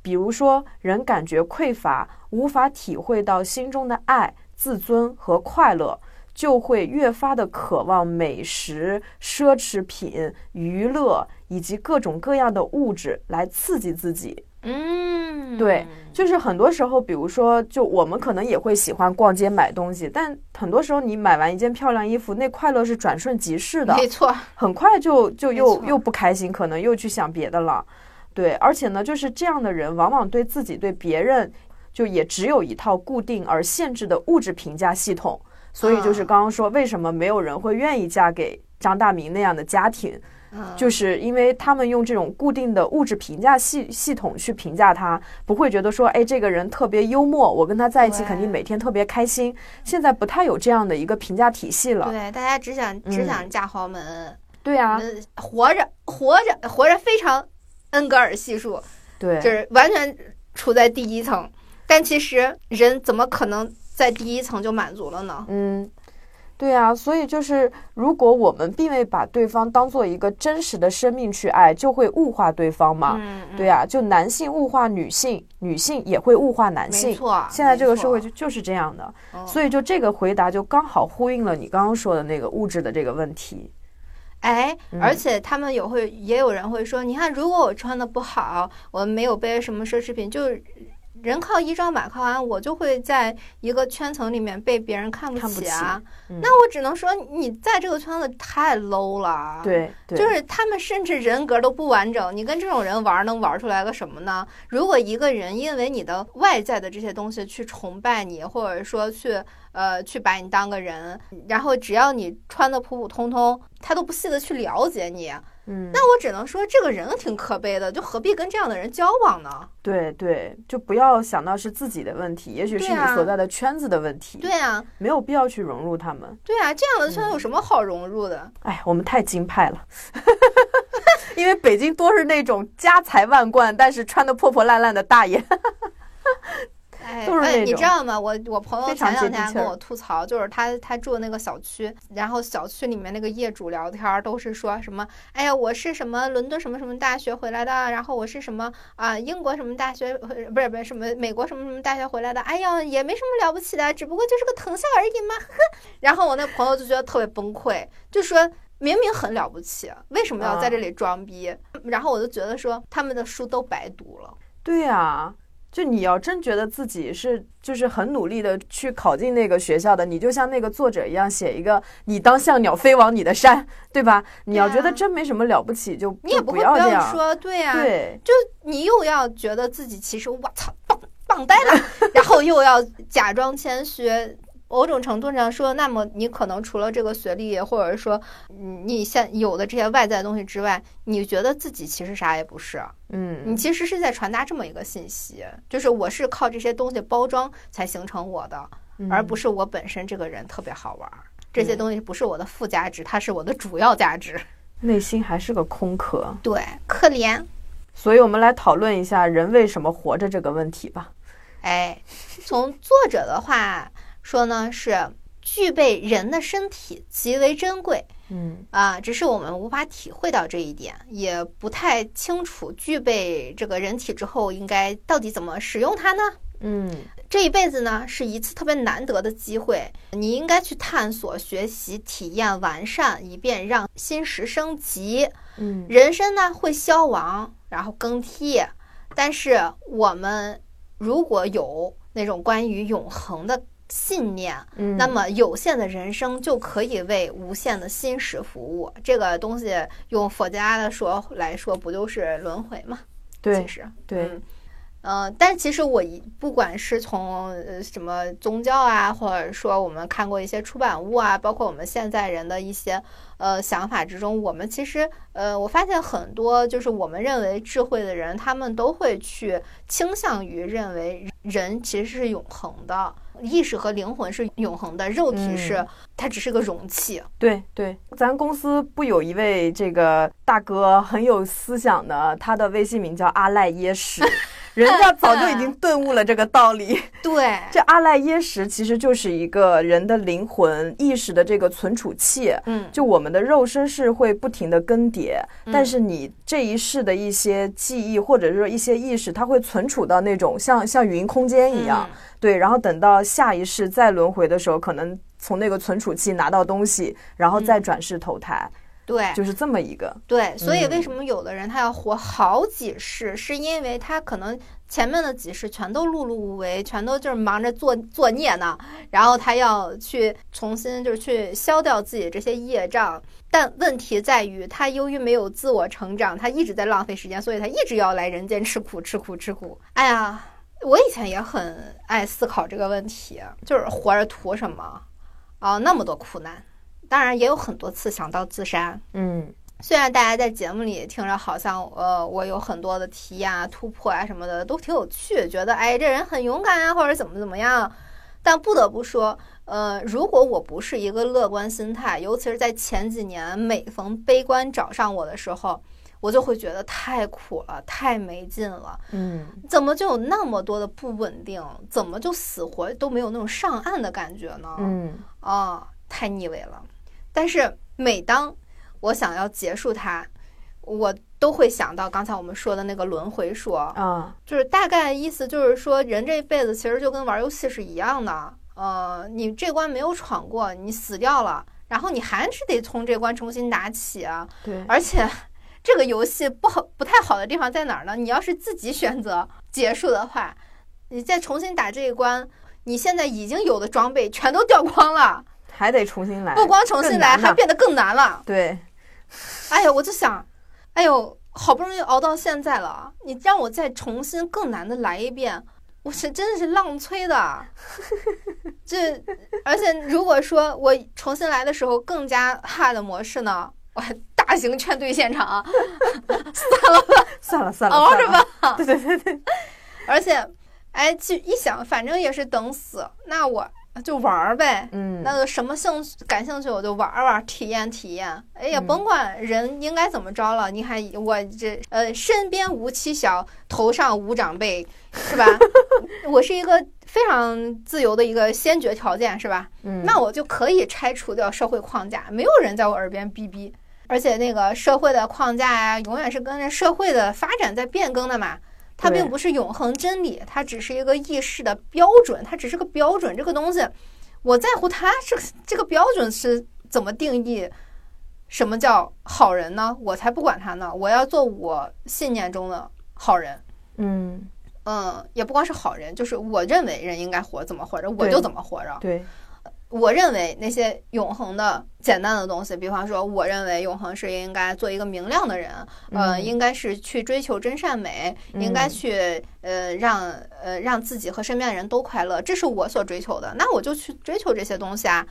比如说，人感觉匮乏，无法体会到心中的爱、自尊和快乐，就会越发的渴望美食、奢侈品、娱乐以及各种各样的物质来刺激自己。嗯，对，就是很多时候，比如说，就我们可能也会喜欢逛街买东西，但很多时候你买完一件漂亮衣服，那快乐是转瞬即逝的，没错，很快就就又又不开心，可能又去想别的了。对，而且呢，就是这样的人，往往对自己、对别人，就也只有一套固定而限制的物质评价系统。所以就是啊刚刚说，为什么没有人会愿意嫁给张大民那样的家庭？嗯，就是因为他们用这种固定的物质评价系系统去评价他，不会觉得说，哎，这个人特别幽默，我跟他在一起肯定每天特别开心。现在不太有这样的一个评价体系了。对，大家只想只嗯想嫁豪门，对啊，嗯，活着活着活着非常恩格尔系数，对，就是完全处在第一层。但其实人怎么可能在第一层就满足了呢？嗯，对啊，所以就是如果我们并未把对方当做一个真实的生命去爱，就会物化对方嘛。嗯，嗯对，啊，就男性物化女性，女性也会物化男性没性。错。现在这个社会就就是这样的，嗯所以就这个回答就刚好呼应了你刚刚说的那个物质的这个问题。哎，嗯而且他们有会也有人会说，你看，如果我穿的不好，我没有背什么奢侈品，就是人靠衣装，马靠鞍，我就会在一个圈层里面被别人看不起啊。嗯那我只能说，你在这个圈子太 low 了。。对对，就是他们甚至人格都不完整，你跟这种人玩能玩出来个什么呢？如果一个人因为你的外在的这些东西去崇拜你，或者说去呃去把你当个人，然后只要你穿的普普通通，他都不细的去了解你，嗯，那我只能说这个人挺可悲的，就何必跟这样的人交往呢？对对，就不要想到是自己的问题，也许是你所在的圈子的问题，对啊，没有必要去融入他们。对啊，这样的嗯圈有什么好融入的？哎，我们太京派了，因为北京多是那种家财万贯，但是穿的破破烂烂的大爷。哎，哎，你知道吗？我我朋友前两天跟我吐槽，就是他他住的那个小区，然后小区里面那个业主聊天儿都是说什么，哎呀，我是什么伦敦什么什么大学回来的，然后我是什么啊、英国什么大学，呃不是不是什么美国什么什么大学回来的，哎呀，也没什么了不起的，只不过就是个藤校而已嘛，呵呵。然后我那朋友就觉得特别崩溃，就说。明明很了不起，为什么要在这里装逼？然后我就觉得说他们的书都白读了。对呀、就你要真觉得自己是就是很努力的去考进那个学校的，你就像那个作者一样，写一个“你当像鸟飞往你的山”，对吧？你要觉得真没什么了不起，就你也不不会不要要这样。说，对呀、对，就你又要觉得自己其实我操棒棒呆了，然后又要假装谦虚。某种程度上说，那么你可能除了这个学历，或者说嗯你现有的这些外在东西之外，你觉得自己其实啥也不是。嗯，你其实是在传达这么一个信息，就是我是靠这些东西包装才形成我的，而不是是我本身这个人特别好玩儿。这些嗯东西不是我的附加值，它是我的主要价值。内心还是个空壳。对，可怜。所以我们来讨论一下人为什么活着这个问题吧。哎，从作者的话说呢，是具备人的身体极为珍贵嗯啊，只是我们无法体会到这一点，也不太清楚具备这个人体之后应该到底怎么使用它呢？嗯这一辈子呢是一次特别难得的机会，你应该去探索、学习、体验、完善，以便让心识升级。嗯人生呢会消亡，然后更替，但是我们如果有那种关于永恒的信念，嗯，那么有限的人生就可以为无限的心识服务。这个东西用佛家的说来说，不就是轮回吗？对其实对嗯呃，但其实我一不管是从呃什么宗教啊，或者说我们看过一些出版物啊，包括我们现在人的一些呃想法之中，我们其实呃，我发现很多就是我们认为智慧的人，他们都会去倾向于认为人其实是永恒的，意识和灵魂是永恒的，肉体是、嗯它只是个容器。对对，咱公司不有一位这个大哥很有思想的，他的微信名叫阿赖耶识，人家早就已经顿悟了这个道理。对，这阿赖耶识其实就是一个人的灵魂意识的这个存储器。嗯，就我们的肉身是会不停的更迭，嗯但是你这一世的一些记忆或者是说一些意识，它会存储到那种像像云空间一样，嗯对，然后等到下一世再轮回的时候，可能从那个存储器拿到东西，然后再转世投胎，对，就是这么一个。对，所以为嗯什么有的人他要活好几世，是因为他可能前面的几世全都碌碌无为，全都就是忙着做作孽呢，然后他要去重新就是去消掉自己这些业障。但问题在于，他由于没有自我成长，他一直在浪费时间，所以他一直要来人间吃苦、吃苦、吃苦。哎呀，我以前也很爱思考这个问题，就是活着图什么啊？那么多苦难，当然也有很多次想到自杀。嗯虽然大家在节目里听着好像呃我有很多的题呀、突破啊什么的都挺有趣，觉得哎这人很勇敢啊或者怎么怎么样，但不得不说，呃，如果我不是一个乐观心态，尤其是在前几年每逢悲观找上我的时候，我就会觉得太苦了，太没劲了，嗯怎么就有那么多的不稳定？怎么就死活都没有那种上岸的感觉呢？嗯啊，太腻味了。但是每当我想要结束它，我都会想到刚才我们说的那个轮回说，啊就是大概意思就是说，人这一辈子其实就跟玩游戏是一样的。呃，你这关没有闯过，你死掉了，然后你还是得从这关重新打起啊。对，而且这个游戏不好不太好的地方在哪儿呢？你要是自己选择结束的话，你再重新打这一关，你现在已经有的装备全都掉光了。还得重新来，不光重新来，还变得更难了。对，哎呀，我就想，哎呦，好不容易熬到现在了，你让我再重新更难的来一遍，我是真的是浪催的。这，而且如果说我重新来的时候更加 hard 的模式呢，我还大大型劝退现场，算了吧，算了算了，熬着吧。对对对对，而且，哎，就一想，反正也是等死，那我就玩儿呗。嗯，那个什么兴趣感兴趣我就玩儿玩儿，体验体验。哎呀，嗯甭管人应该怎么着了，你还我这呃身边无妻小，头上无长辈，是吧？我是一个非常自由的一个先决条件，是吧？嗯，那我就可以拆除掉社会框架，没有人在我耳边逼逼。而且那个社会的框架呀、永远是跟着社会的发展在变更的嘛。它并不是永恒真理，它只是一个意识的标准，它只是个标准。这个东西，我在乎它这个这个标准是怎么定义，什么叫好人呢？我才不管他呢！我要做我信念中的好人。嗯，嗯，也不光是好人，就是我认为人应该活怎么活着，我就怎么活着。对，我认为那些永恒的简单的东西，比方说，我认为永恒是应该做一个明亮的人，呃，嗯应该是去追求真善美，应该去呃让呃让自己和身边的人都快乐，这是我所追求的。那我就去追求这些东西啊，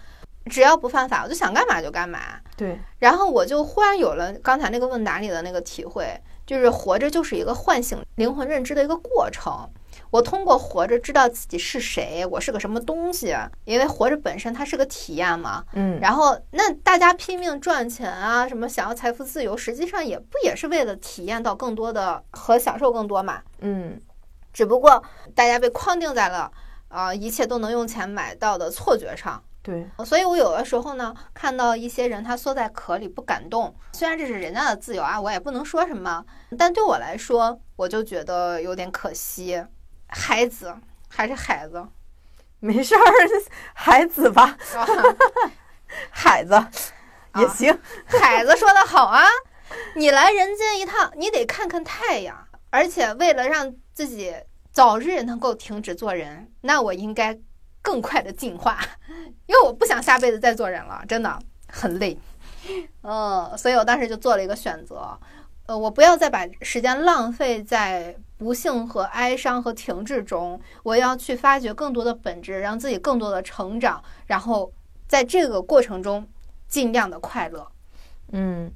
只要不犯法，我就想干嘛就干嘛。对，然后我就忽然有了刚才那个问答里的那个体会，就是活着就是一个唤醒灵魂认知的一个过程。我通过活着知道自己是谁，我是个什么东西，因为活着本身它是个体验嘛。嗯，然后那大家拼命赚钱啊，什么想要财富自由，实际上也不也是为了体验到更多的和享受更多嘛。嗯，只不过大家被框定在了啊、一切都能用钱买到的错觉上。对，所以我有的时候呢，看到一些人他缩在壳里不敢动，虽然这是人家的自由啊，我也不能说什么，但对我来说，我就觉得有点可惜。孩子还是孩子，没事儿，孩子吧，啊 孩子。也行，孩子说的好啊，你来人间一趟，你得看看太阳，而且为了让自己早日能够停止做人，那我应该更快的进化，因为我不想下辈子再做人了，真的很累。嗯，所以我当时就做了一个选择，呃，我不要再把时间浪费在不幸和哀伤和停滞中，我要去发掘更多的本质，让自己更多的成长，然后在这个过程中尽量的快乐。嗯，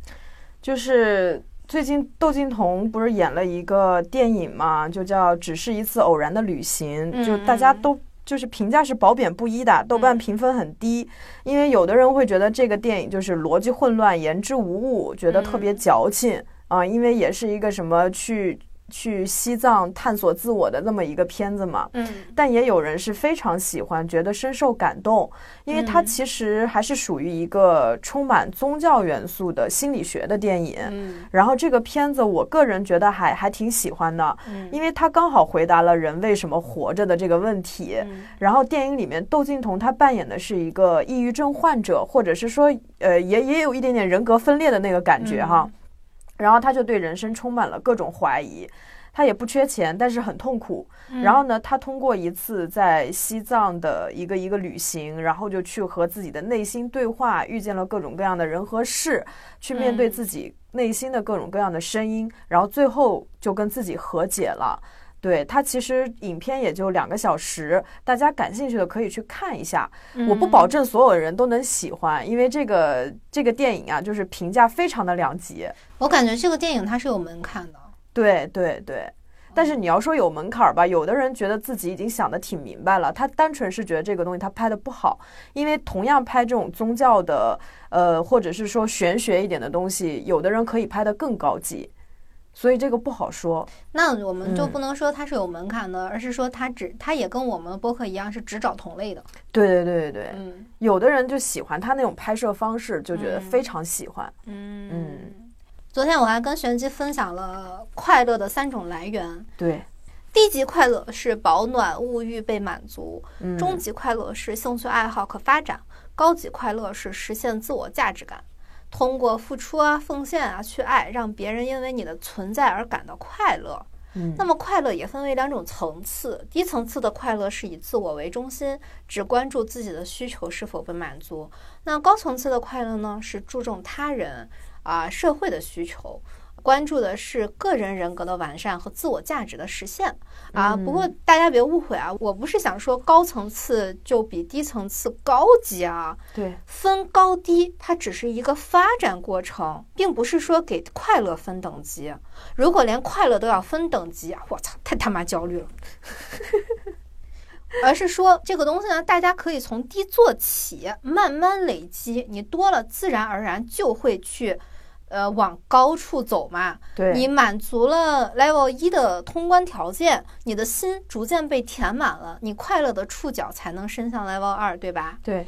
就是最近窦靖童不是演了一个电影嘛，就叫《只是一次偶然的旅行》，就大家嗯都。就是评价是褒贬不一的，豆瓣评分很低，因为有的人会觉得这个电影就是逻辑混乱、言之无物，觉得特别嗯矫情啊、因为也是一个什么去去西藏探索自我的这么一个片子嘛。嗯但也有人是非常喜欢，觉得深受感动，因为它嗯其实还是属于一个充满宗教元素的心理学的电影。嗯然后这个片子，我个人觉得还还挺喜欢的，嗯因为它刚好回答了人为什么活着的这个问题。嗯然后电影里面，窦靖童他扮演的是一个抑郁症患者，或者是说，呃，也也有一点点人格分裂的那个感觉哈。嗯然后他就对人生充满了各种怀疑，他也不缺钱，但是很痛苦。嗯然后呢，他通过一次在西藏的一个一个旅行，然后就去和自己的内心对话，遇见了各种各样的人和事，去面对嗯自己内心的各种各样的声音，然后最后就跟自己和解了。对它其实影片也就两个小时，大家感兴趣的可以去看一下。我不保证所有人都能喜欢，因为这个这个电影啊，就是评价非常的两极。我感觉这个电影它是有门槛的。对对对，但是你要说有门槛儿吧，有的人觉得自己已经想的挺明白了，他单纯是觉得这个东西他拍的不好，因为同样拍这种宗教的，呃，或者是说玄学一点的东西，有的人可以拍的更高级，所以这个不好说。那我们就嗯不能说它是有门槛的，而是说它只它也跟我们的播客一样是只找同类的。对对对对对，嗯有的人就喜欢他那种拍摄方式，就觉得嗯非常喜欢。嗯。昨天我还跟玄机分享了快乐的三种来源。对，低级快乐是保暖、物欲被满足；嗯，中级快乐是兴趣爱好可发展；高级快乐是实现自我价值感。通过付出啊、奉献啊去爱，让别人因为你的存在而感到快乐。嗯。那么快乐也分为两种层次，低层次的快乐是以自我为中心，只关注自己的需求是否被满足；那高层次的快乐呢，是注重他人啊、社会的需求，关注的是个人人格的完善和自我价值的实现啊。嗯不过大家别误会啊，我不是想说高层次就比低层次高级啊，对，分高低它只是一个发展过程，并不是说给快乐分等级。如果连快乐都要分等级，我操，太他妈焦虑了。而是说这个东西呢，大家可以从低做起，慢慢累积，你多了，自然而然就会去，呃，往高处走嘛。对，你满足了 Level 一的通关条件，你的心逐渐被填满了，你快乐的触角才能伸向 Level 二，对吧？对，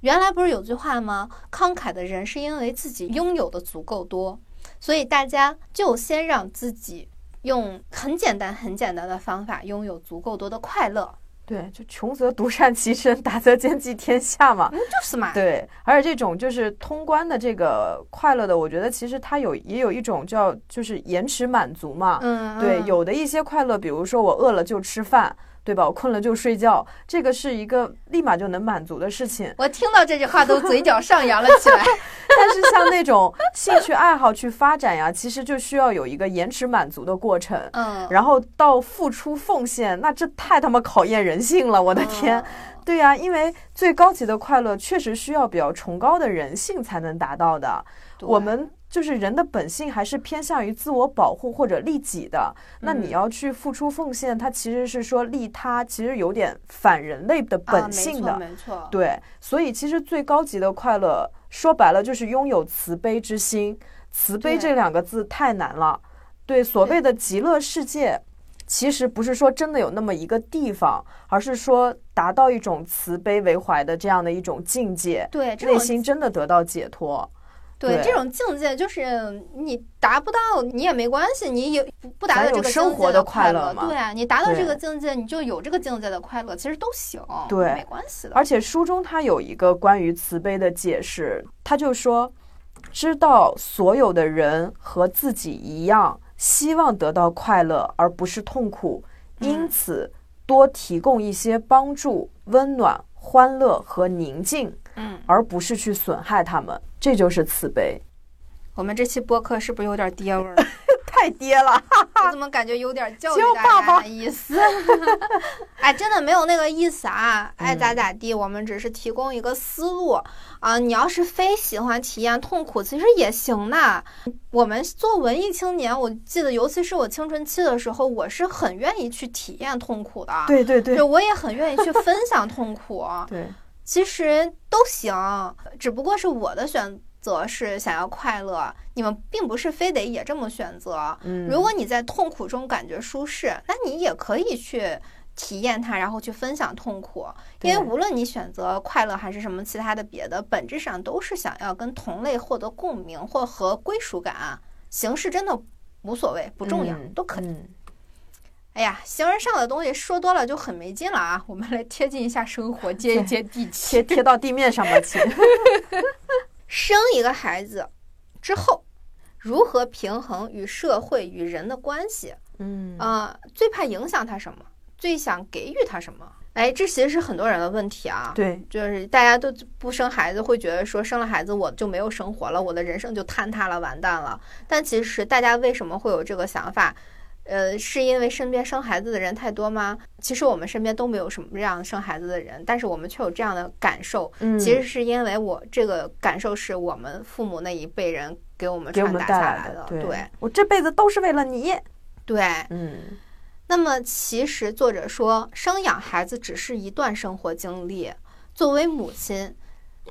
原来不是有句话吗？慷慨的人是因为自己拥有的足够多，所以大家就先让自己用很简单、很简单的方法拥有足够多的快乐，对，就穷则独善其身，达则兼济天下嘛。就是嘛。对，而且这种就是通关的这个快乐的，我觉得其实它有也有一种叫就是延迟满足嘛。嗯，对，嗯有的一些快乐，比如说我饿了就吃饭，对吧？我困了就睡觉，这个是一个立马就能满足的事情。我听到这句话都嘴角上扬了起来。但是像那种兴趣爱好去发展呀，其实就需要有一个延迟满足的过程。嗯，然后到付出奉献，那这太他妈考验人性了！我的天，嗯对呀、因为最高级的快乐确实需要比较崇高的人性才能达到的。我们就是人的本性还是偏向于自我保护或者利己的。那你嗯要去付出奉献，它其实是说利他，其实有点反人类的啊本性的。没错，没错。对，所以其实最高级的快乐，说白了就是拥有慈悲之心。慈悲这两个字太难了。对，所谓的极乐世界，其实不是说真的有那么一个地方，而是说达到一种慈悲为怀的这样的一种境界，对，内心真的得到解脱。对对这种境界，就是你达不到，你也没关系，你有不不达到这个境界生活的快快乐嘛对啊，你达到这个境界，你就有这个境界的快乐，其实都行，对没关系的。而且书中它有一个关于慈悲的解释，他就说，知道所有的人和自己一样，希望得到快乐而不是痛苦，因嗯此多提供一些帮助、温暖、欢乐和宁静，嗯，而不是去损害他们，这就是慈悲。我们这期播客是不是有点爹味儿？太爹了，我怎么感觉有点教育大家爸爸的意思？哎，真的没有那个意思啊，爱嗯咋咋地，我们只是提供一个思路啊。你要是非喜欢体验痛苦，其实也行的。我们做文艺青年，我记得，尤其是我青春期的时候，我是很愿意去体验痛苦的。对对对对，我也很愿意去分享痛苦。对，其实都行，只不过是我的选择是想要快乐，你们并不是非得也这么选择。嗯，如果你在痛苦中感觉舒适，那你也可以去体验它，然后去分享痛苦。因为无论你选择快乐还是什么其他的别的，本质上都是想要跟同类获得共鸣或和归属感。形式真的无所谓，不重要，嗯都可以。嗯哎呀，形而上的东西说多了就很没劲了啊！我们来贴近一下生活，接一接地气。贴贴到地面上吧，亲。生一个孩子之后，如何平衡与社会与人的关系？嗯啊、最怕影响他什么？最想给予他什么？哎，这其实是很多人的问题啊。，对，就是大家都不生孩子，会觉得说生了孩子我就没有生活了，我的人生就坍塌了，完蛋了。但其实大家为什么会有这个想法？呃，是因为身边生孩子的人太多吗？其实我们身边都没有什么这样生孩子的人，但是我们却有这样的感受。嗯，其实是因为我这个感受是我们父母那一辈人给我们传达下来的。对对我这辈子都是为了你。对，嗯那么其实作者说，生养孩子只是一段生活经历。作为母亲，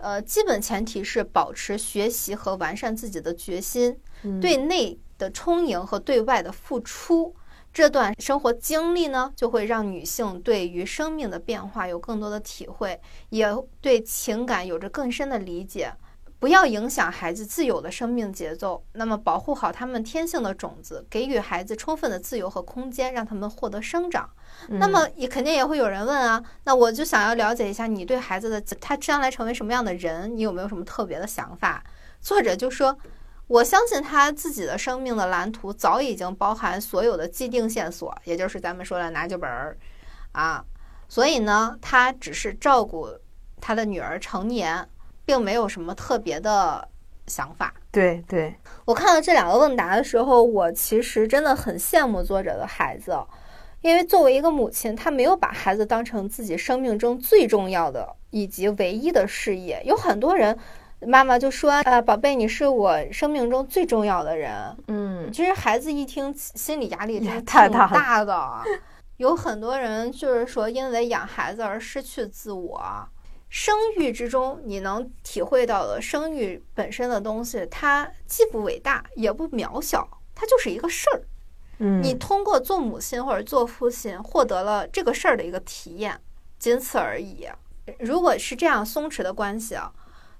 呃，基本前提是保持学习和完善自己的决心，嗯对内的充盈和对外的付出。这段生活经历呢，就会让女性对于生命的变化有更多的体会，也对情感有着更深的理解。不要影响孩子自由的生命节奏，那么保护好他们天性的种子，给予孩子充分的自由和空间，让他们获得生长。那么也肯定也会有人问啊，那我就想要了解一下你对孩子的他将来成为什么样的人，你有没有什么特别的想法？作者就说，我相信他自己的生命的蓝图早已经包含所有的既定线索，也就是咱们说的拿剧本儿啊，所以呢，他只是照顾他的女儿成年，并没有什么特别的想法。对对，我看到这两个问答的时候，我其实真的很羡慕作者的孩子，因为作为一个母亲，她没有把孩子当成自己生命中最重要的以及唯一的事业。有很多人，妈妈就说：“呃，宝贝，你是我生命中最重要的人。”嗯，其实孩子一听，心理压力挺太大大的。有很多人就是说，因为养孩子而失去自我。生育之中，你能体会到的生育本身的东西，它既不伟大也不渺小，它就是一个事儿。嗯，你通过做母亲或者做父亲获得了这个事儿的一个体验，仅此而已。如果是这样松弛的关系啊，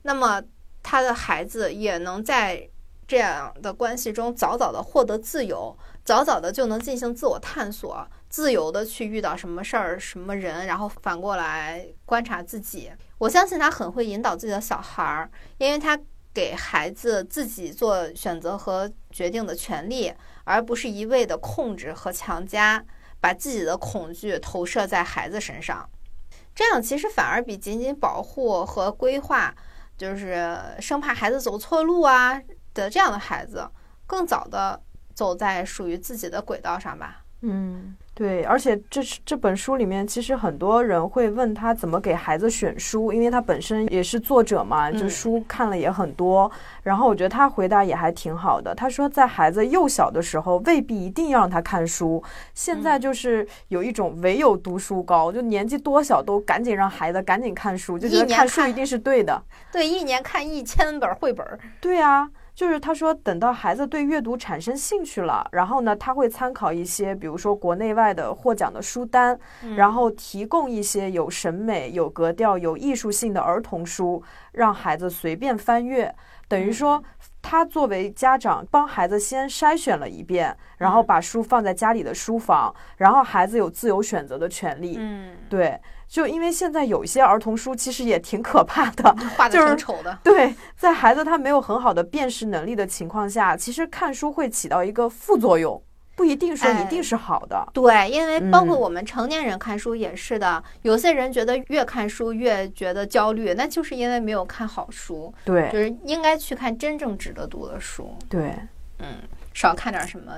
那么他的孩子也能在这样的关系中早早的获得自由，早早的就能进行自我探索，自由的去遇到什么事儿、什么人，然后反过来观察自己。我相信他很会引导自己的小孩儿，因为他给孩子自己做选择和决定的权利。而不是一味的控制和强加，把自己的恐惧投射在孩子身上，这样其实反而比仅仅保护和规划，就是生怕孩子走错路啊的这样的孩子，更早的走在属于自己的轨道上吧。嗯。对，而且这是这本书里面，其实很多人会问他怎么给孩子选书，因为他本身也是作者嘛，就书看了也很多。然后我觉得他回答也还挺好的。他说，在孩子幼小的时候，未必一定要让他看书。现在就是有一种唯有读书高，就年纪多小都赶紧让孩子赶紧看书，就觉得看书一定是对的。对，一年看一千本绘本。对啊。就是他说，等到孩子对阅读产生兴趣了，然后呢，他会参考一些，比如说国内外的获奖的书单，然后提供一些有审美、有格调、有艺术性的儿童书，让孩子随便翻阅。等于说，他作为家长，帮孩子先筛选了一遍，然后把书放在家里的书房，然后孩子有自由选择的权利。嗯，对。就因为现在有一些儿童书其实也挺可怕的，画的挺丑的。对，在孩子他没有很好的辨识能力的情况下，其实看书会起到一个副作用，不一定说一定是好的。对，因为包括我们成年人看书也是的，有些人觉得越看书越觉得焦虑，那就是因为没有看好书。对，就是应该去看真正值得读的书。对，嗯，少看点什么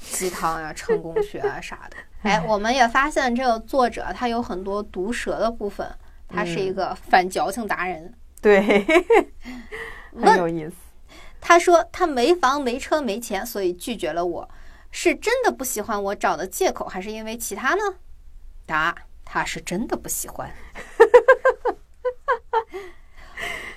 鸡汤呀、成功学啊啥的。哎，我们也发现这个作者他有很多毒舌的部分，他是一个反矫情达人。对，很有意思。他说他没房没车没钱，所以拒绝了我，是真的不喜欢我找的借口，还是因为其他呢？答：他是真的不喜欢。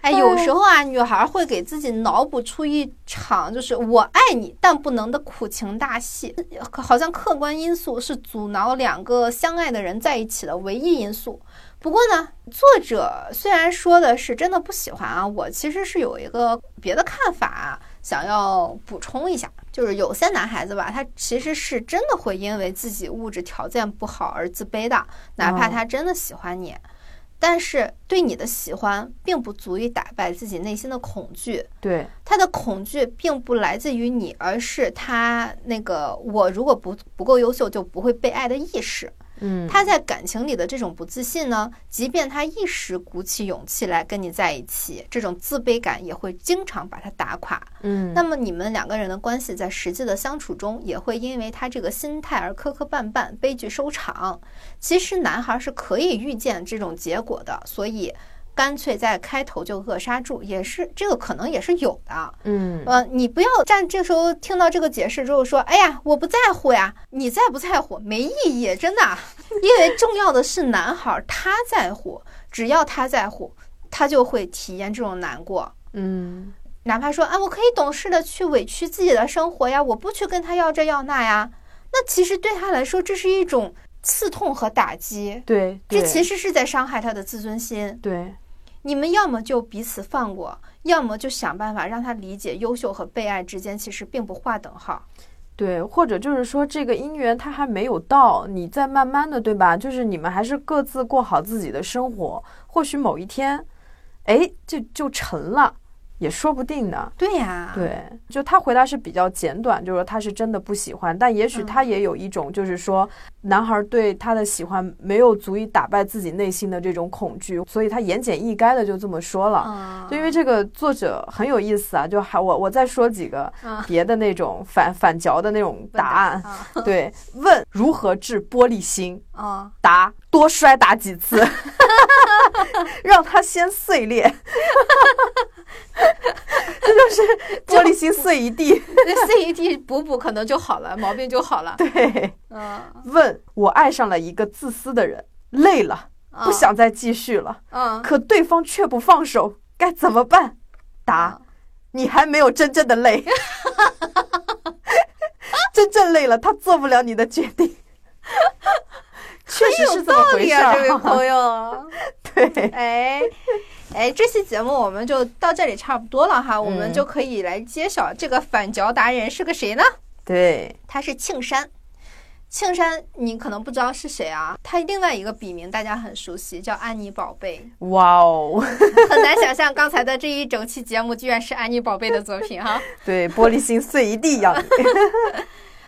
哎，有时候啊，女孩会给自己脑补出一场就是我爱你但不能的苦情大戏，好像客观因素是阻挠两个相爱的人在一起的唯一因素。不过呢，作者虽然说的是真的不喜欢啊，我其实是有一个别的看法，想要补充一下，就是有些男孩子吧，他其实是真的会因为自己物质条件不好而自卑的，哪怕他真的喜欢你。但是对你的喜欢并不足以打败自己内心的恐惧。对，他的恐惧并不来自于你，而是他那个我如果不不够优秀就不会被爱的意识。嗯，他在感情里的这种不自信呢，即便他一时鼓起勇气来跟你在一起，这种自卑感也会经常把他打垮。嗯，那么你们两个人的关系在实际的相处中，也会因为他这个心态而磕磕绊绊，悲剧收场。其实男孩是可以预见这种结果的，所以。干脆在开头就扼杀住，也是这个可能也是有的。嗯，呃，你不要站这时候听到这个解释之后说，哎呀，我不在乎呀，你在不在乎没意义，真的，因为重要的是男孩他在乎，只要他在乎，他就会体验这种难过。嗯，哪怕说啊，我可以懂事的去委屈自己的生活呀，我不去跟他要这要那呀，那其实对他来说，这是一种刺痛和打击。对，这其实是在伤害他的自尊心。对。你们要么就彼此放过，要么就想办法让他理解优秀和被爱之间其实并不划等号。对，或者就是说这个姻缘他还没有到，你再慢慢的，对吧？就是你们还是各自过好自己的生活，或许某一天，哎，就就成了。也说不定呢。对呀，对，就他回答是比较简短，就是说他是真的不喜欢，但也许嗯他也有一种，就是说男孩对他的喜欢没有足以打败自己内心的这种恐惧，所以他言简意赅的就这么说了。嗯，就因为这个作者很有意思啊，就还我我再说几个嗯别的那种反反嚼的那种答案。啊，对，问如何治玻璃心？嗯答多摔打几次，让它先碎裂。这就是玻璃心碎一地。那 CED 补补可能就好了，毛病就好了。对，嗯，问我爱上了一个自私的人，累了，不想再继续了，嗯，可对方却不放手，该怎么办？答：你还没有真正的累，真正累了，他做不了你的决定。确实是这么回事儿这位朋友。对，哎，哎，这期节目我们就到这里差不多了哈，我们嗯就可以来揭晓这个反嚼达人是个谁呢？对，他是庆山。庆山，你可能不知道是谁啊？他另外一个笔名大家很熟悉，叫安妮宝贝。哇哦，很难想象刚才的这一整期节目居然是安妮宝贝的作品哈。对，玻璃心碎一地要你。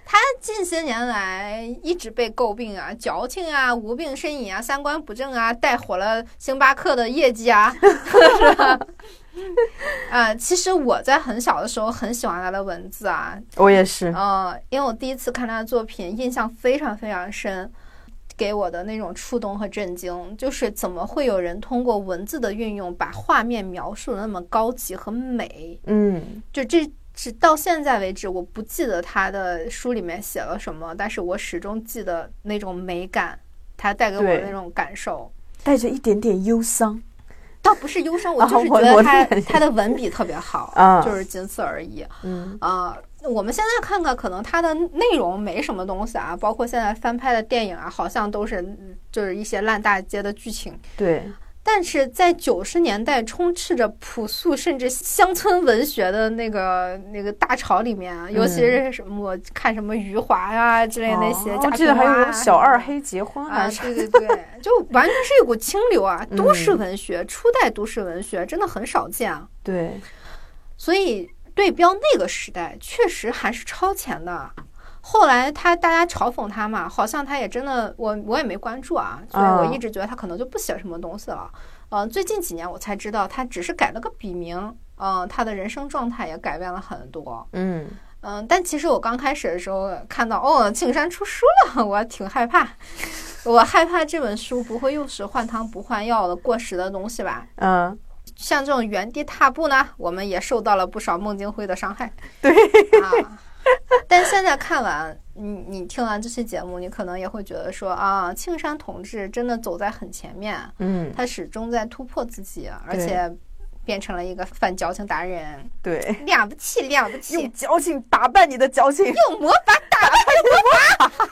他近些年来一直被诟病啊，矫情啊，无病呻吟啊，三观不正啊，带火了星巴克的业绩啊，是吧？啊，其实我在很小的时候很喜欢他的文字啊，我也是，呃，因为我第一次看他的作品，印象非常非常深，给我的那种触动和震惊，就是怎么会有人通过文字的运用，把画面描述的那么高级和美？嗯，就这直到现在为止，我不记得他的书里面写了什么，但是我始终记得那种美感，他带给我的那种感受。带着一点点忧伤。倒不是忧伤，我啊就是觉得他他的文笔特别好，啊就是仅此而已。嗯，啊、我们现在看看，可能他的内容没什么东西啊，包括现在翻拍的电影啊，好像都是嗯就是一些烂大街的剧情。对，但是在九十年代充斥着朴素甚至乡村文学的那个那个大潮里面啊，尤其是什么我看什么余华呀、之类的那些，我记得还有小二黑结婚啊，对对对，就完全是一股清流啊！都市嗯文学，初代都市文学真的很少见啊。对，所以对标那个时代，确实还是超前的。后来他大家嘲讽他嘛，好像他也真的，我我也没关注啊，所以我嗯一直觉得他可能就不写什么东西了。呃，最近几年我才知道，他只是改了个笔名，嗯、他的人生状态也改变了很多。嗯，嗯，但其实我刚开始的时候看到哦，庆山出书了，我挺害怕，我害怕这本书不会又是换汤不换药的过时的东西吧。嗯，像这种原地踏步呢，我们也受到了不少孟京辉的伤害。对啊，但现在看完，你你听完这期节目，你可能也会觉得说啊，庆山同志真的走在很前面，嗯，他始终在突破自己，而且变成了一个反矫情达人，对，了不起了不起用起，矫情打败你的矫情。用魔法打败魔法。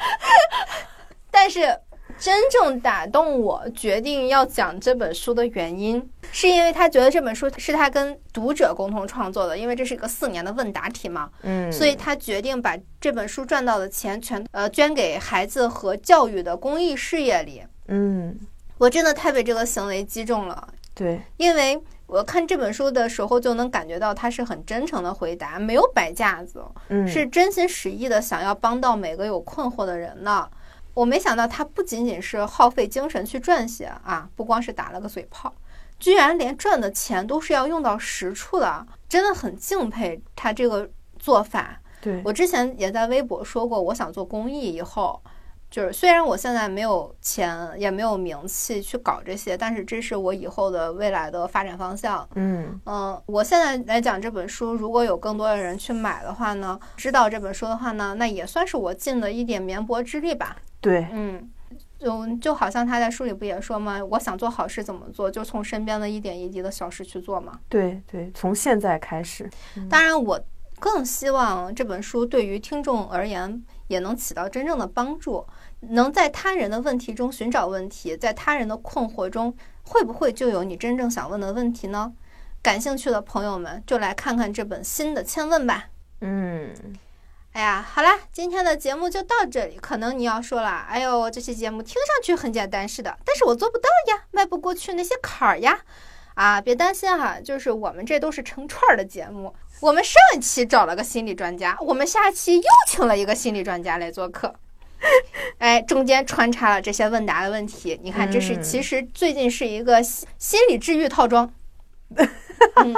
但是真正打动我，决定要讲这本书的原因，是因为他觉得这本书是他跟读者共同创作的，因为这是一个四年的问答题嘛，嗯，所以他决定把这本书赚到的钱全呃捐给孩子和教育的公益事业里。嗯，我真的太被这个行为击中了，对，因为我看这本书的时候就能感觉到他是很真诚的回答，没有摆架子，嗯，是真心实意的想要帮到每个有困惑的人的。我没想到他不仅仅是耗费精神去撰写啊，不光是打了个嘴炮，居然连赚的钱都是要用到实处的，真的很敬佩他这个做法。对，我之前也在微博说过，我想做公益以后。就是虽然我现在没有钱，也没有名气去搞这些，但是这是我以后的未来的发展方向。嗯，嗯，我现在来讲这本书，如果有更多的人去买的话呢，知道这本书的话呢，那也算是我尽了一点绵薄之力吧。对，嗯，就就好像他在书里不也说吗？我想做好事怎么做？就从身边的一点一滴的小事去做嘛。对，对，从现在开始，当然，我更希望这本书对于听众而言也能起到真正的帮助，能在他人的问题中寻找问题，在他人的困惑中，会不会就有你真正想问的问题呢？感兴趣的朋友们就来看看这本新的《千问》吧。嗯，哎呀，好啦，今天的节目就到这里。可能你要说了，哎呦，这期节目听上去很简单似的，但是我做不到呀，迈不过去那些坎儿呀。啊，别担心哈，就是我们这都是成串儿的节目。我们上一期找了个心理专家，我们下期又请了一个心理专家来做客。哎，中间穿插了这些问答的问题，你看，这是嗯其实最近是一个心心理治愈套装。嗯，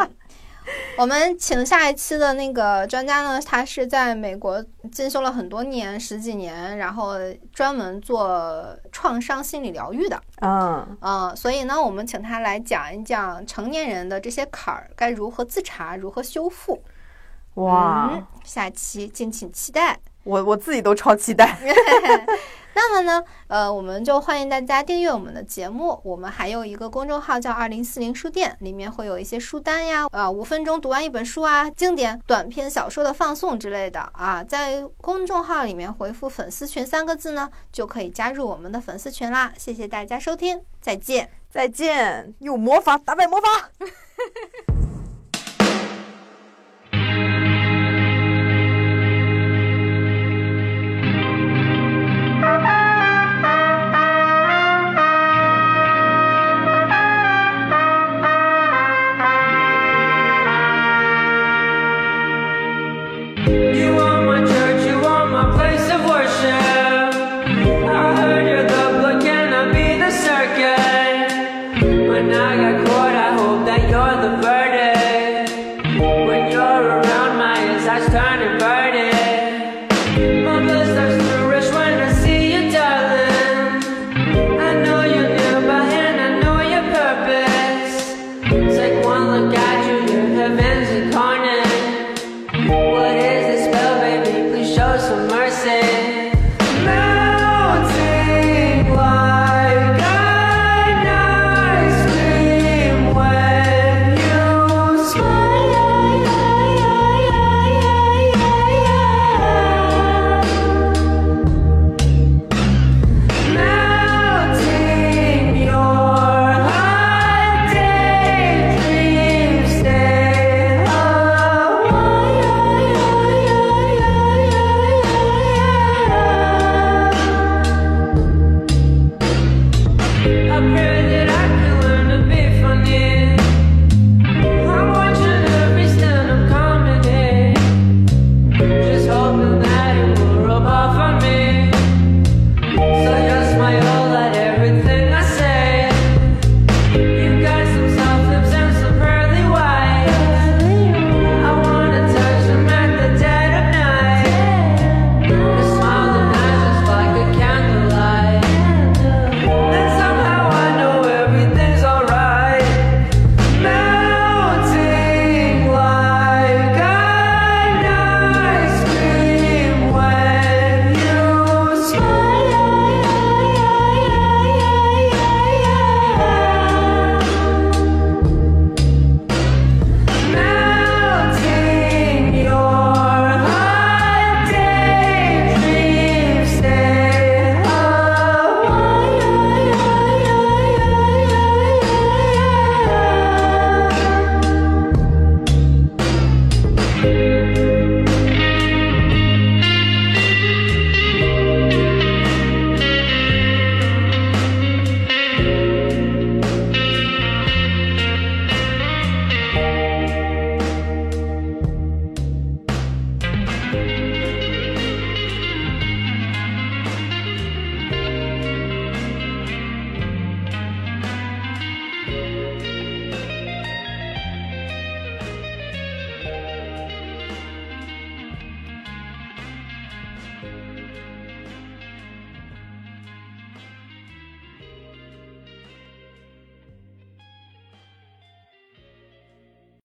我们请下一期的那个专家呢，他是在美国进修了很多年，十几年，然后专门做创伤心理疗愈的。嗯，嗯，所以呢，我们请他来讲一讲成年人的这些坎儿该如何自查，如何修复。哇，嗯，下期敬请期待。我我自己都超期待。那么呢，呃，我们就欢迎大家订阅我们的节目。我们还有一个公众号叫“二零四零书店”，里面会有一些书单呀，啊、五分钟读完一本书啊，经典短篇小说的放送之类的啊。在公众号里面回复“粉丝群”三个字呢，就可以加入我们的粉丝群啦。谢谢大家收听，再见。再见，用魔法打败魔法。